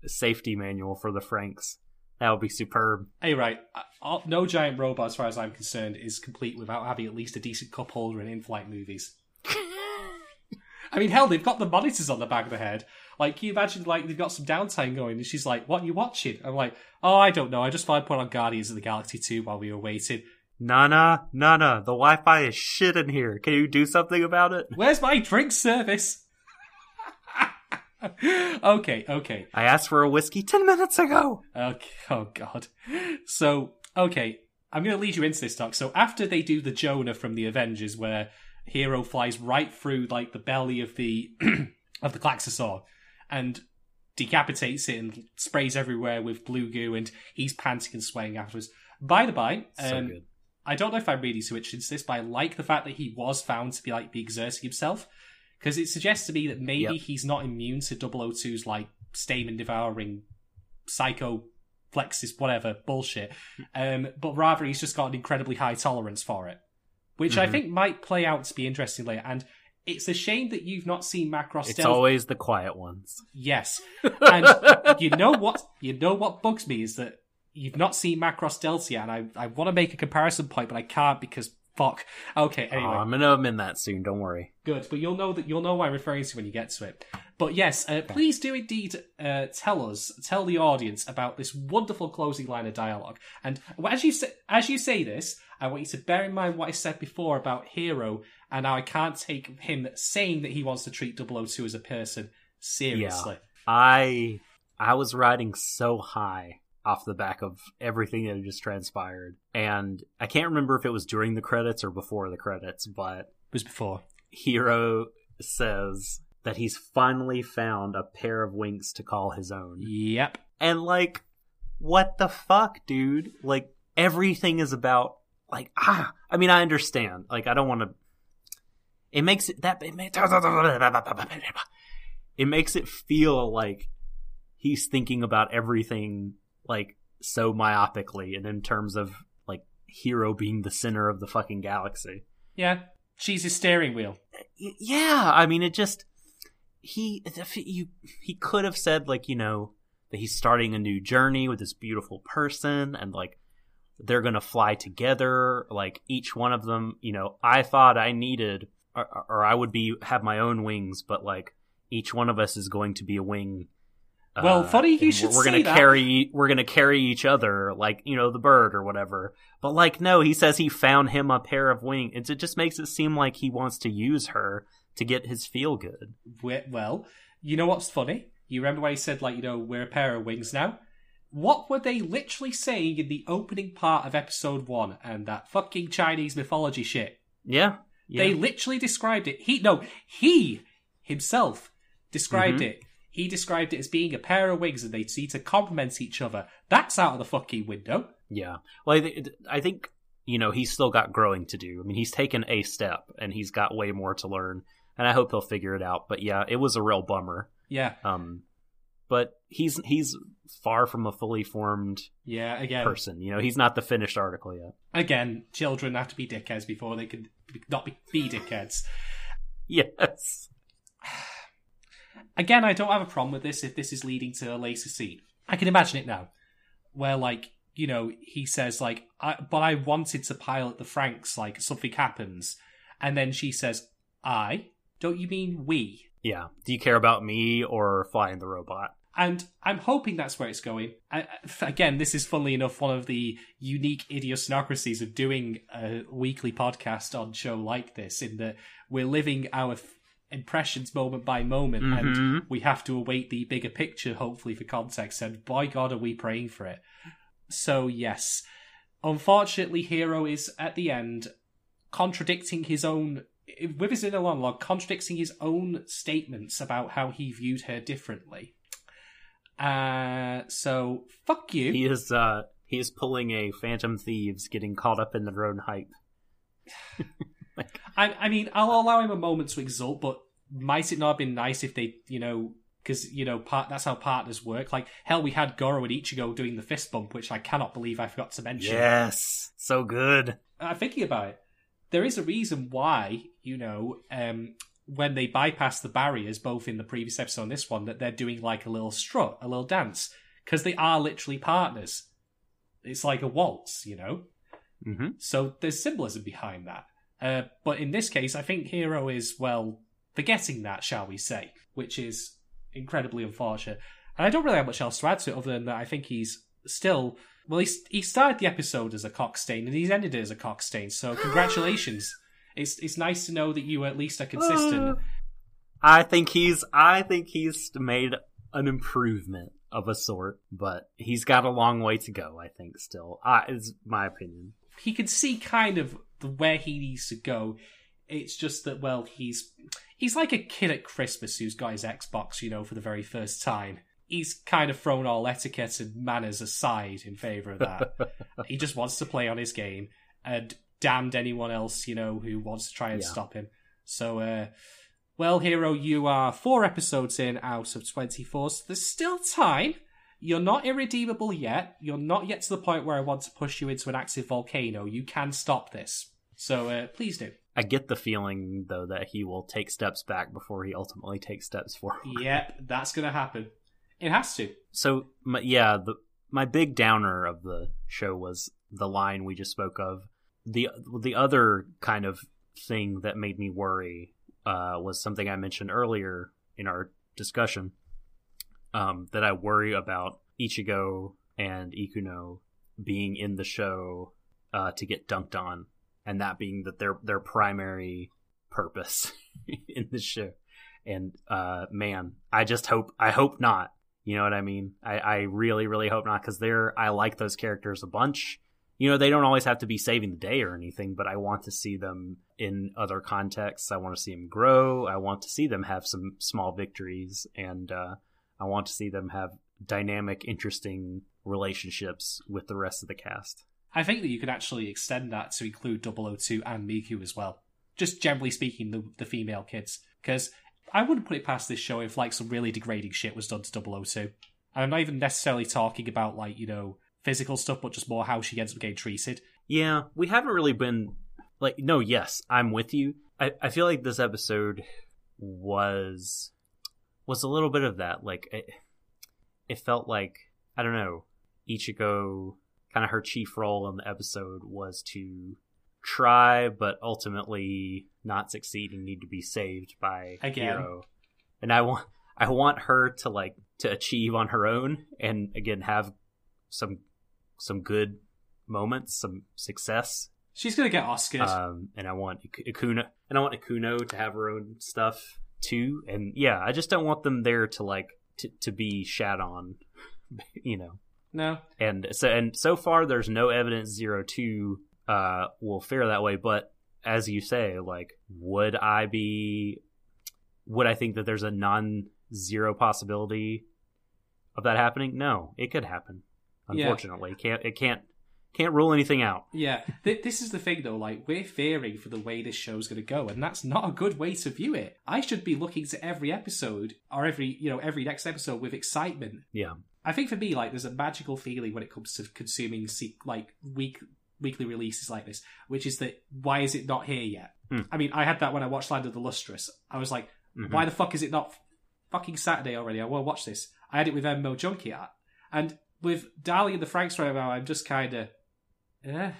safety manual for the Franxx. That would be superb. Hey, right. uh, uh, No giant robot, as far as I'm concerned, is complete without having at least a decent cup holder in in-flight movies. I mean, hell, they've got the monitors on the back of the head. Like, can you imagine, like, they've got some downtime going, and she's like, what are you watching? I'm like, oh, I don't know. I just thought I'd put on Guardians of the Galaxy 2 while we were waiting. Nana, Nana, the Wi-Fi is shit in here. Can you do something about it? Where's my drink service? okay, okay. I asked for a whiskey ten minutes ago. Okay. Oh God. So okay, I'm going to lead you into this talk. So after they do the Jonah from the Avengers, where Hiro flies right through like the belly of the of the Klaxosaur and decapitates it and sprays everywhere with blue goo, and he's panting and swaying afterwards. By the by, So um, good. I don't know if I'm really switched into this, but I like the fact that he was found to be like be exerting himself because it suggests to me that maybe Yep. he's not immune to 002's like stamen devouring psycho plexus whatever bullshit um but rather he's just got an incredibly high tolerance for it which i Mhm. think might play out to be interesting later and it's a shame that you've not seen macross It's stealth always the quiet ones. yes and you know what you know what bugs me is that you've not seen macross delta yet and i, I want to make a comparison point but i can't because fuck okay anyway Oh, I'm gonna amend that soon. Don't worry. Good, but you'll know that you'll know what I'm referring to when you get to it. But yes, uh, please do indeed uh, tell us, tell the audience about this wonderful closing line of dialogue. And as you say, as you say this, I want you to bear in mind what I said before about Hiro and how I can't take him saying that he wants to treat 002 as a person seriously. I I was riding so high off the back of everything that had just transpired, and I can't remember if it was during the credits or before the credits, but It was before. Hiro says that he's finally found a pair of wings to call his own. Yep. And like, what the fuck, dude? Like, everything is about like ah. I mean, I understand. Like, I don't want to. It makes it that it makes, it makes it feel like he's thinking about everything like so myopically, and in terms of like Hiro being the center of the fucking galaxy. Yeah. She's his steering wheel. Yeah i mean it just he you he could have said like you know that he's starting a new journey with this beautiful person and like they're gonna fly together like each one of them you know i thought i needed or, or i would be have my own wings but like each one of us is going to be a wing Well, funny you should we're, gonna that. carry we're gonna carry each other like you know the bird or whatever but like no he says he found him a pair of wings it, it just makes it seem like he wants to use her to get his feel good well, you know what's funny? You remember when he said, like, you know, we're a pair of wings now? What were they literally saying in the opening part of episode one and that fucking Chinese mythology shit? yeah, yeah. They literally described it. He, no, he himself described Mhm. it. He described it as being a pair of wings and they need to complement each other. That's out of the fucking window. Yeah. Well, I, th- I think you know he's still got growing to do. I mean, he's taken a step and he's got way more to learn, and I hope he'll figure it out. But yeah, it was a real bummer. Yeah, Um, but he's he's far from a fully formed yeah, again. person. You know, he's not the finished article yet. Again, children have to be dickheads before they can not be, be dickheads. Yes. Again, I don't have a problem with this if this is leading to a later scene. I can imagine it now, where like you know he says like, I, "But I wanted to pilot the Franxx." Like something happens, and then she says, "I." Don't you mean we? Yeah. Do you care about me or flying the robot? And I'm hoping that's where it's going. I, again, this is funnily enough one of the unique idiosyncrasies of doing a weekly podcast on show like this, in that we're living our impressions moment by moment, and Mhm. we have to await the bigger picture, hopefully for context. And by God, are we praying for it? So yes, unfortunately, Hiro is at the end contradicting his own with his inner monologue, contradicting his own statements about how he viewed her differently. Uh, so fuck you. He is uh he is pulling a Phantom Thieves, getting caught up in their own hype. I, I mean, I'll allow him a moment to exult, but might it not have been nice if they, you know, because you know, part that's how partners work. Like hell, we had Goro and Ichigo doing the fist bump, which I cannot believe I forgot to mention. Yes. So good. I'm thinking about it. There is a reason why, you know, um, when they bypass the barriers, both in the previous episode and this one, that they're doing like a little strut, a little dance, because they are literally partners. It's like a waltz, you know. Mm-hmm. So there's symbolism behind that. Uh, but in this case, I think Hiro is well forgetting that, shall we say, which is incredibly unfortunate. And I don't really have much else to add to it other than that I think he's still well. He's, he started the episode as a cockstain and he's ended it as a cockstain. So congratulations. it's it's nice to know that you at least are consistent. I think he's I think he's made an improvement of a sort, but he's got a long way to go. I think still, uh, is my opinion. he can see kind of the where he needs to go. It's just that well, he's he's like a kid at Christmas who's got his Xbox, you know, for the very first time. He's kind of thrown all etiquette and manners aside in favor of that. he just wants to play on his game and damned anyone else, you know, who wants to try and Yeah. stop him. So, uh, well, Hiro, you are four episodes in out of 24, so there's still time. You're not irredeemable yet. You're not yet to the point where I want to push you into an active volcano. You can stop this. So, uh, please do. I get the feeling though that he will take steps back before he ultimately takes steps forward. Yep, that's going to happen. It has to. So my, yeah, the my big downer of the show was the line we just spoke of. the The other kind of thing that made me worry uh, was something I mentioned earlier in our discussion um, that I worry about Ichigo and Ikuno being in the show uh, to get dunked on, and that being that their their primary purpose in the show. And uh, man, I just hope I hope not. You know what I mean? I, I really really hope not because they're I like those characters a bunch. You know, they don't always have to be saving the day or anything, but I want to see them in other contexts. I want to see them grow. I want to see them have some small victories, and uh, I want to see them have dynamic, interesting relationships with the rest of the cast. I think that you could actually extend that to include 002 and Miku as well. Just generally speaking, the, the female kids. Because I wouldn't put it past this show if like some really degrading shit was done to 002. And I'm not even necessarily talking about like, you know, physical stuff, but just more how she ends up getting treated. Yeah, we haven't really been like no, yes, I'm with you. I, I feel like this episode was was a little bit of that. Like it, it felt like I don't know, Ichigo kind of her chief role in the episode was to try but ultimately not succeed and need to be saved by Again. Hiro. And I want I want her to like to achieve on her own and again have some some good moments, some success. She's gonna get Oscars. Um, and I want Ik- Ikuno and I want Ikuno to have her own stuff too. And yeah, I just don't want them there to like to, to be shat on, you know. No. And so and so far there's no evidence zero two uh will fare that way, but as you say, like would I be would I think that there's a non zero possibility of that happening? No, it could happen. Yeah. Unfortunately. Can't it can't can't rule anything out. Yeah, Th- this is the thing though. Like we're fearing for the way this show's going to go, and that's not a good way to view it. I should be looking to every episode or every you know every next episode with excitement. Yeah. I think for me, like there's a magical feeling when it comes to consuming like week weekly releases like this, which is that why is it not here yet? Hmm. I mean, I had that when I watched Land of the Lustrous. I was like, Mhm. why the fuck is it not fucking Saturday already? I want to watch this. I had it with MMO Junkie at, and with Darling in the Franxx right now, I'm just kind of, eh.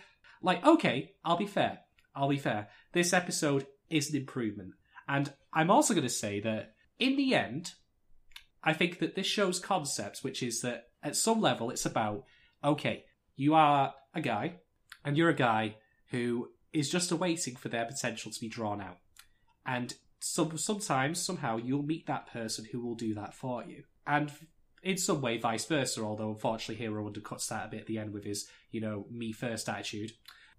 Like, okay, I'll be fair. I'll be fair. This episode is an improvement, and I'm also going to say that in the end, I think that this show's concept, which is that at some level it's about, okay, you are a guy, and you're a guy who is just awaiting for their potential to be drawn out. And some, sometimes, somehow, you'll meet that person who will do that for you. And in some way, vice versa, although unfortunately Hiro undercuts that a bit at the end with his, you know, me first attitude.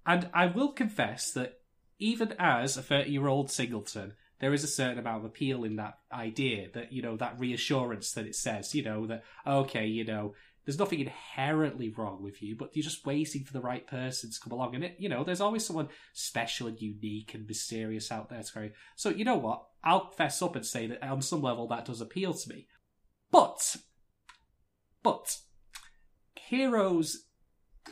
And I will confess that even as a 30 year old singleton, there is a certain amount of appeal in that idea that, you know, that reassurance that it says, you know, that, okay, you know, there's nothing inherently wrong with you, but you're just waiting for the right person to come along. And it, you know, there's always someone special and unique and mysterious out there to carry. So, you know what? I'll fess up and say that on some level that does appeal to me. But, but, Hiro's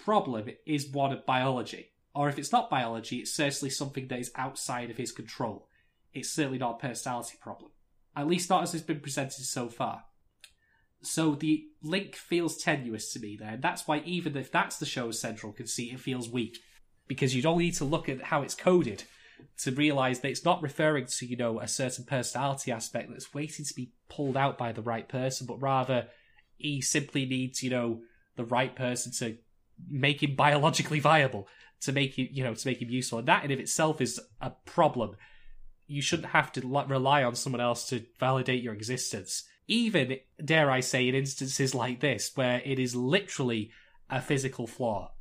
problem is one of biology. Or if it's not biology, it's certainly something that is outside of his control. It's certainly not a personality problem. At least not as it's been presented so far. So the link feels tenuous to me there. And that's why even if that's the show's central conceit, it feels weak. Because you'd only need to look at how it's coded to realise that it's not referring to, you know, a certain personality aspect that's waiting to be pulled out by the right person, but rather he simply needs, you know, the right person to make him biologically viable, to make him, you know, to make him useful. And that in of itself is a problem. You shouldn't have to rely on someone else to validate your existence. Even, dare I say, in instances like this, where it is literally a physical flaw,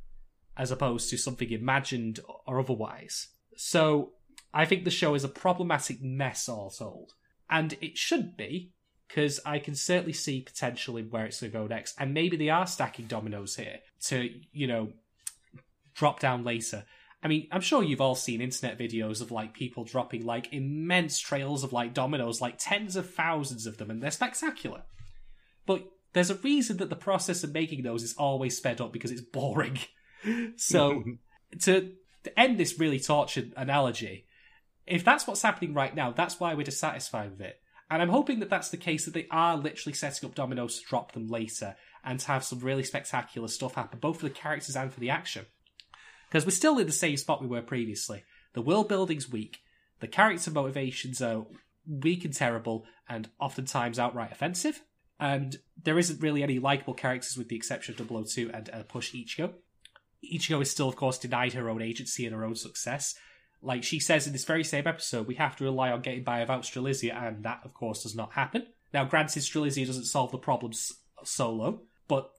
as opposed to something imagined or otherwise. So, I think the show is a problematic mess, all told. And it should be, because I can certainly see potential in where it's going to go next. And maybe they are stacking dominoes here to, you know, drop down later. I mean, I'm sure you've all seen internet videos of like people dropping like immense trails of like dominoes, like tens of thousands of them, and they're spectacular. But there's a reason that the process of making those is always sped up because it's boring. so to, to end this really tortured analogy, if that's what's happening right now, that's why we're dissatisfied with it. And I'm hoping that that's the case that they are literally setting up dominoes to drop them later and to have some really spectacular stuff happen, both for the characters and for the action. Because we're still in the same spot we were previously. The world building's weak. The character motivations are weak and terrible, and oftentimes outright offensive. And there isn't really any likable characters with the exception of 002 and uh, Push Ichigo. Ichigo is still, of course, denied her own agency and her own success. Like she says in this very same episode, we have to rely on getting by without Strelitzia, and that, of course, does not happen. Now, granted, Strelitzia doesn't solve the problems solo, but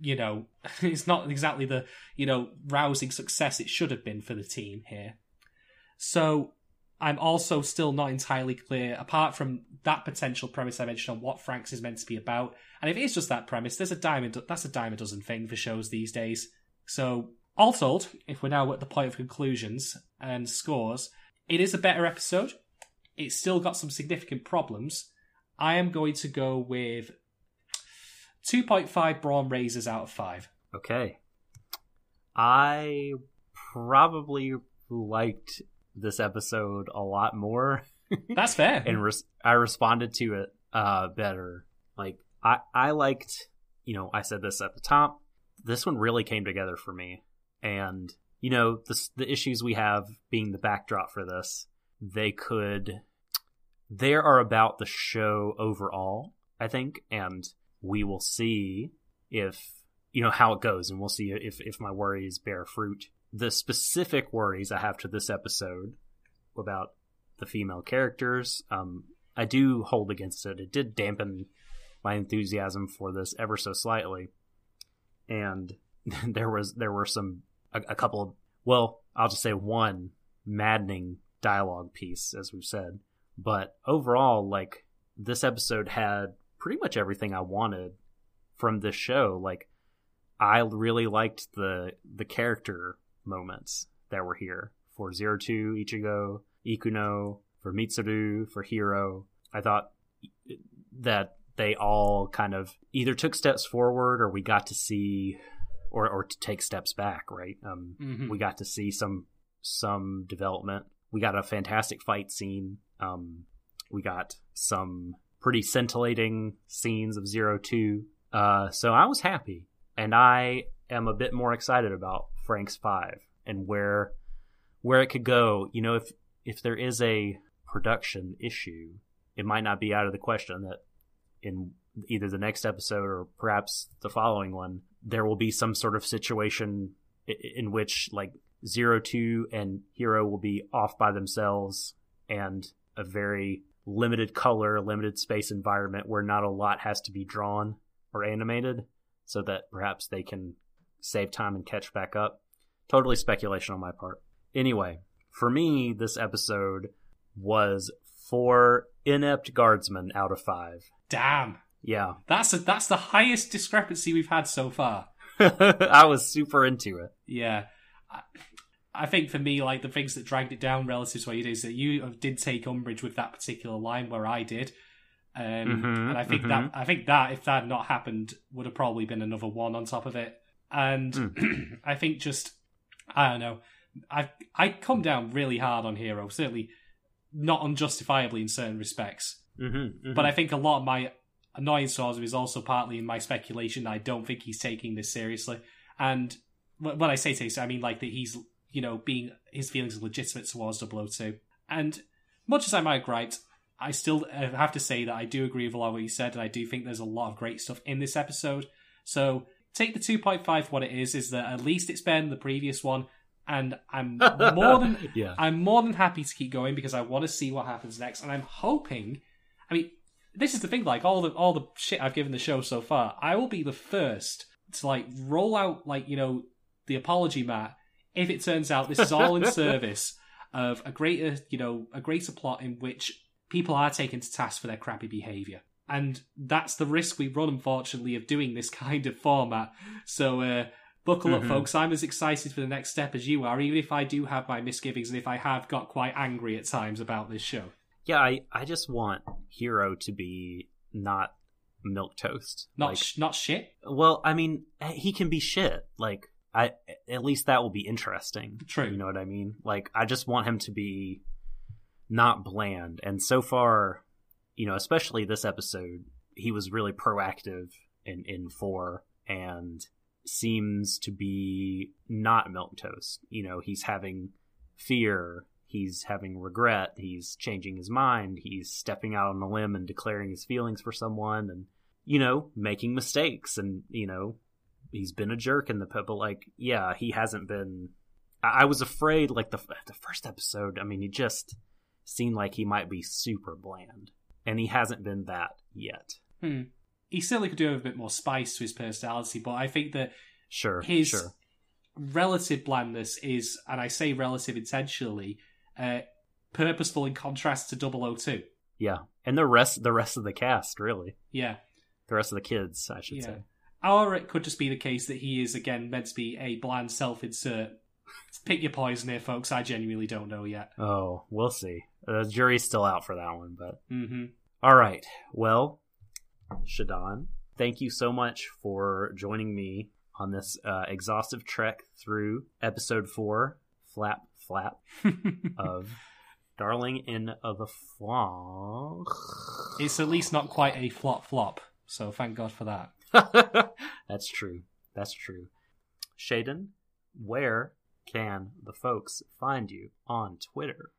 you know, it's not exactly the you know rousing success it should have been for the team here. So I'm also still not entirely clear, apart from that potential premise I mentioned on what Franxx is meant to be about. And if it is just that premise, there's a diamond that's a dime a dozen thing for shows these days. So all told, if we're now at the point of conclusions and scores, it is a better episode. It's still got some significant problems. I am going to go with 2.5 Brawn Razors out of 5. Okay. I probably liked this episode a lot more. That's fair. and res- I responded to it uh, better. Like I I liked, you know, I said this at the top. This one really came together for me, and you know, the the issues we have being the backdrop for this, they could, they are about the show overall, I think, and we will see if you know how it goes, and we'll see if if my worries bear fruit. The specific worries I have to this episode about the female characters, um, I do hold against it. It did dampen my enthusiasm for this ever so slightly, and there was there were some a, a couple of well, I'll just say one maddening dialogue piece, as we've said, but overall, like this episode had pretty much everything I wanted from this show. Like I really liked the the character moments that were here for Zero Two, Ichigo, Ikuno, for Mitsuru, for Hiro. I thought that they all kind of either took steps forward or we got to see or or to take steps back, right? Um, Mhm. we got to see some some development. We got a fantastic fight scene. Um, we got some pretty scintillating scenes of Zero Two. Uh, so I was happy, and I am a bit more excited about Franxx's Five and where where it could go. You know, if if there is a production issue, it might not be out of the question that in either the next episode or perhaps the following one, there will be some sort of situation in which like Zero Two and Hiro will be off by themselves and a very limited color, limited space environment where not a lot has to be drawn or animated so that perhaps they can save time and catch back up. Totally speculation on my part. Anyway, for me, this episode was four inept guardsmen out of five. Damn. Yeah. That's a, that's the highest discrepancy we've had so far. I was super into it. Yeah. I, I think for me, like the things that dragged it down relative to what you did is that you did take umbrage with that particular line where I did. Um, Mhm, and I think mhm. that I think that if that had not happened would have probably been another one on top of it. And Hmm. I think just I don't know. I I come down really hard on Hiro, certainly not unjustifiably in certain respects. Mm-hmm, But I think a lot of my annoyance towards him is also partly in my speculation that I don't think he's taking this seriously. And when I say seriously, I mean like that he's, you know, being his feelings are legitimate towards 002. And much as I might have griped, I still uh, have to say that I do agree with a lot of what you said, and I do think there's a lot of great stuff in this episode. So take the 2.5 what it is, is that at least it's been the previous one, and I'm more than yeah. I'm more than happy to keep going because I want to see what happens next, and I'm hoping. I mean, this is the thing. Like all the all the shit I've given the show so far, I will be the first to like roll out like you know the apology mat if it turns out this is all in service of a greater you know a greater plot in which people are taken to task for their crappy behavior. And that's the risk we run, unfortunately, of doing this kind of format. So, uh, buckle up, Mhm. folks. I'm as excited for the next step as you are, even if I do have my misgivings and if I have got quite angry at times about this show. Yeah, I, I just want Hiro to be not milk toast. Not Like, sh- not shit. well, I mean, he can be shit. Like, I at least that will be interesting. True. You know what I mean? Like, I just want him to be not bland. And so far, you know, especially this episode, he was really proactive in in four and seems to be not milk toast. You know, he's having fear. he's having regret, he's changing his mind, he's stepping out on a limb and declaring his feelings for someone and you know, making mistakes and, you know, he's been a jerk in the pit, but like, yeah, he hasn't been I, I was afraid like the the first episode, I mean, he just seemed like he might be super bland. And he hasn't been that yet. Hmm. He certainly could do have a bit more spice to his personality, but I think that Sure. his sure. relative blandness is, and I say relative intentionally, uh, purposeful in contrast to 002. Yeah. And the rest the rest of the cast, really. Yeah. The rest of the kids, I should Yeah. say. Or it could just be the case that he is, again, meant to be a bland self insert. Pick your poison here, folks. I genuinely don't know yet. Oh, we'll see. The jury's still out for that one, but hmm all right. Well, Shaden, thank you so much for joining me on this uh, exhaustive trek through episode four, Flap Flap of Darling in of the Flank. it's at least not quite a flop flop, so thank God for that. That's true. That's true. Shaden, where can the folks find you on Twitter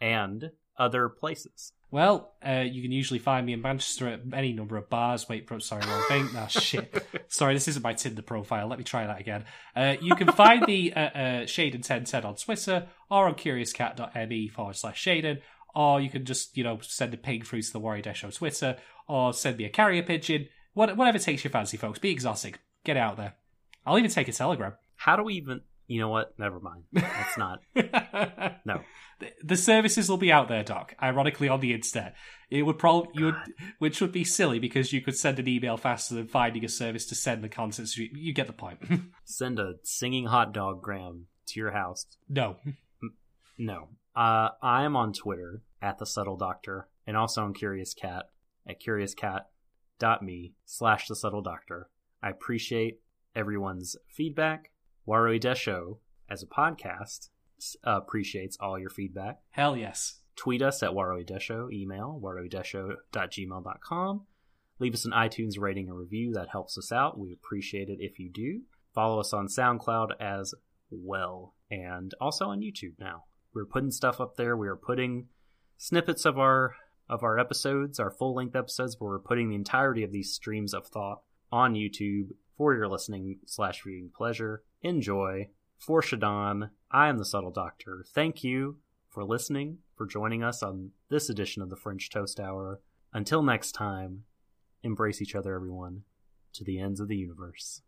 and other places? Well, uh, you can usually find me in Manchester at any number of bars. Wait, pro- sorry, wrong thing. Nah, shit. Sorry, this isn't my Tinder profile. Let me try that again. Uh, you can find me at uh, Shaden1010 on Twitter or on curiouscat.me forward slash Shaden. Or you can just, you know, send a ping through to the Warrior Dash Show Twitter or send me a carrier pigeon. What, whatever takes your fancy, folks. Be exotic. Get out there. I'll even take a telegram. How do we even? You know what? Never mind. That's not. No. The- The services will be out there, Doc. Ironically, on the internet, it would probably you would, which would be silly because you could send an email faster than finding a service to send the content. So you, you get the point. Send a singing hot dog gram to your house. no, No. Uh, I am on Twitter at the subtle doctor and also on Curious Cat at curiouscat.me slash the subtle doctor. I appreciate everyone's feedback. Warui Desho as a podcast uh, appreciates all your feedback. hell yes. Tweet us at Warui Desho, email waruidesho.gmail.com. Leave us an iTunes rating and review. That helps us out. We appreciate it if you do. Follow us on SoundCloud as well and also on YouTube now. We're putting stuff up there. We are putting snippets of our of our episodes, our full-length episodes, but we're putting the entirety of these streams of thought on YouTube for your listening slash viewing pleasure. Enjoy. For Shaden, I am the Subtle Doctor. Thank you for listening, for joining us on this edition of the French Toast Hour. Until next time, embrace each other, everyone, to the ends of the universe.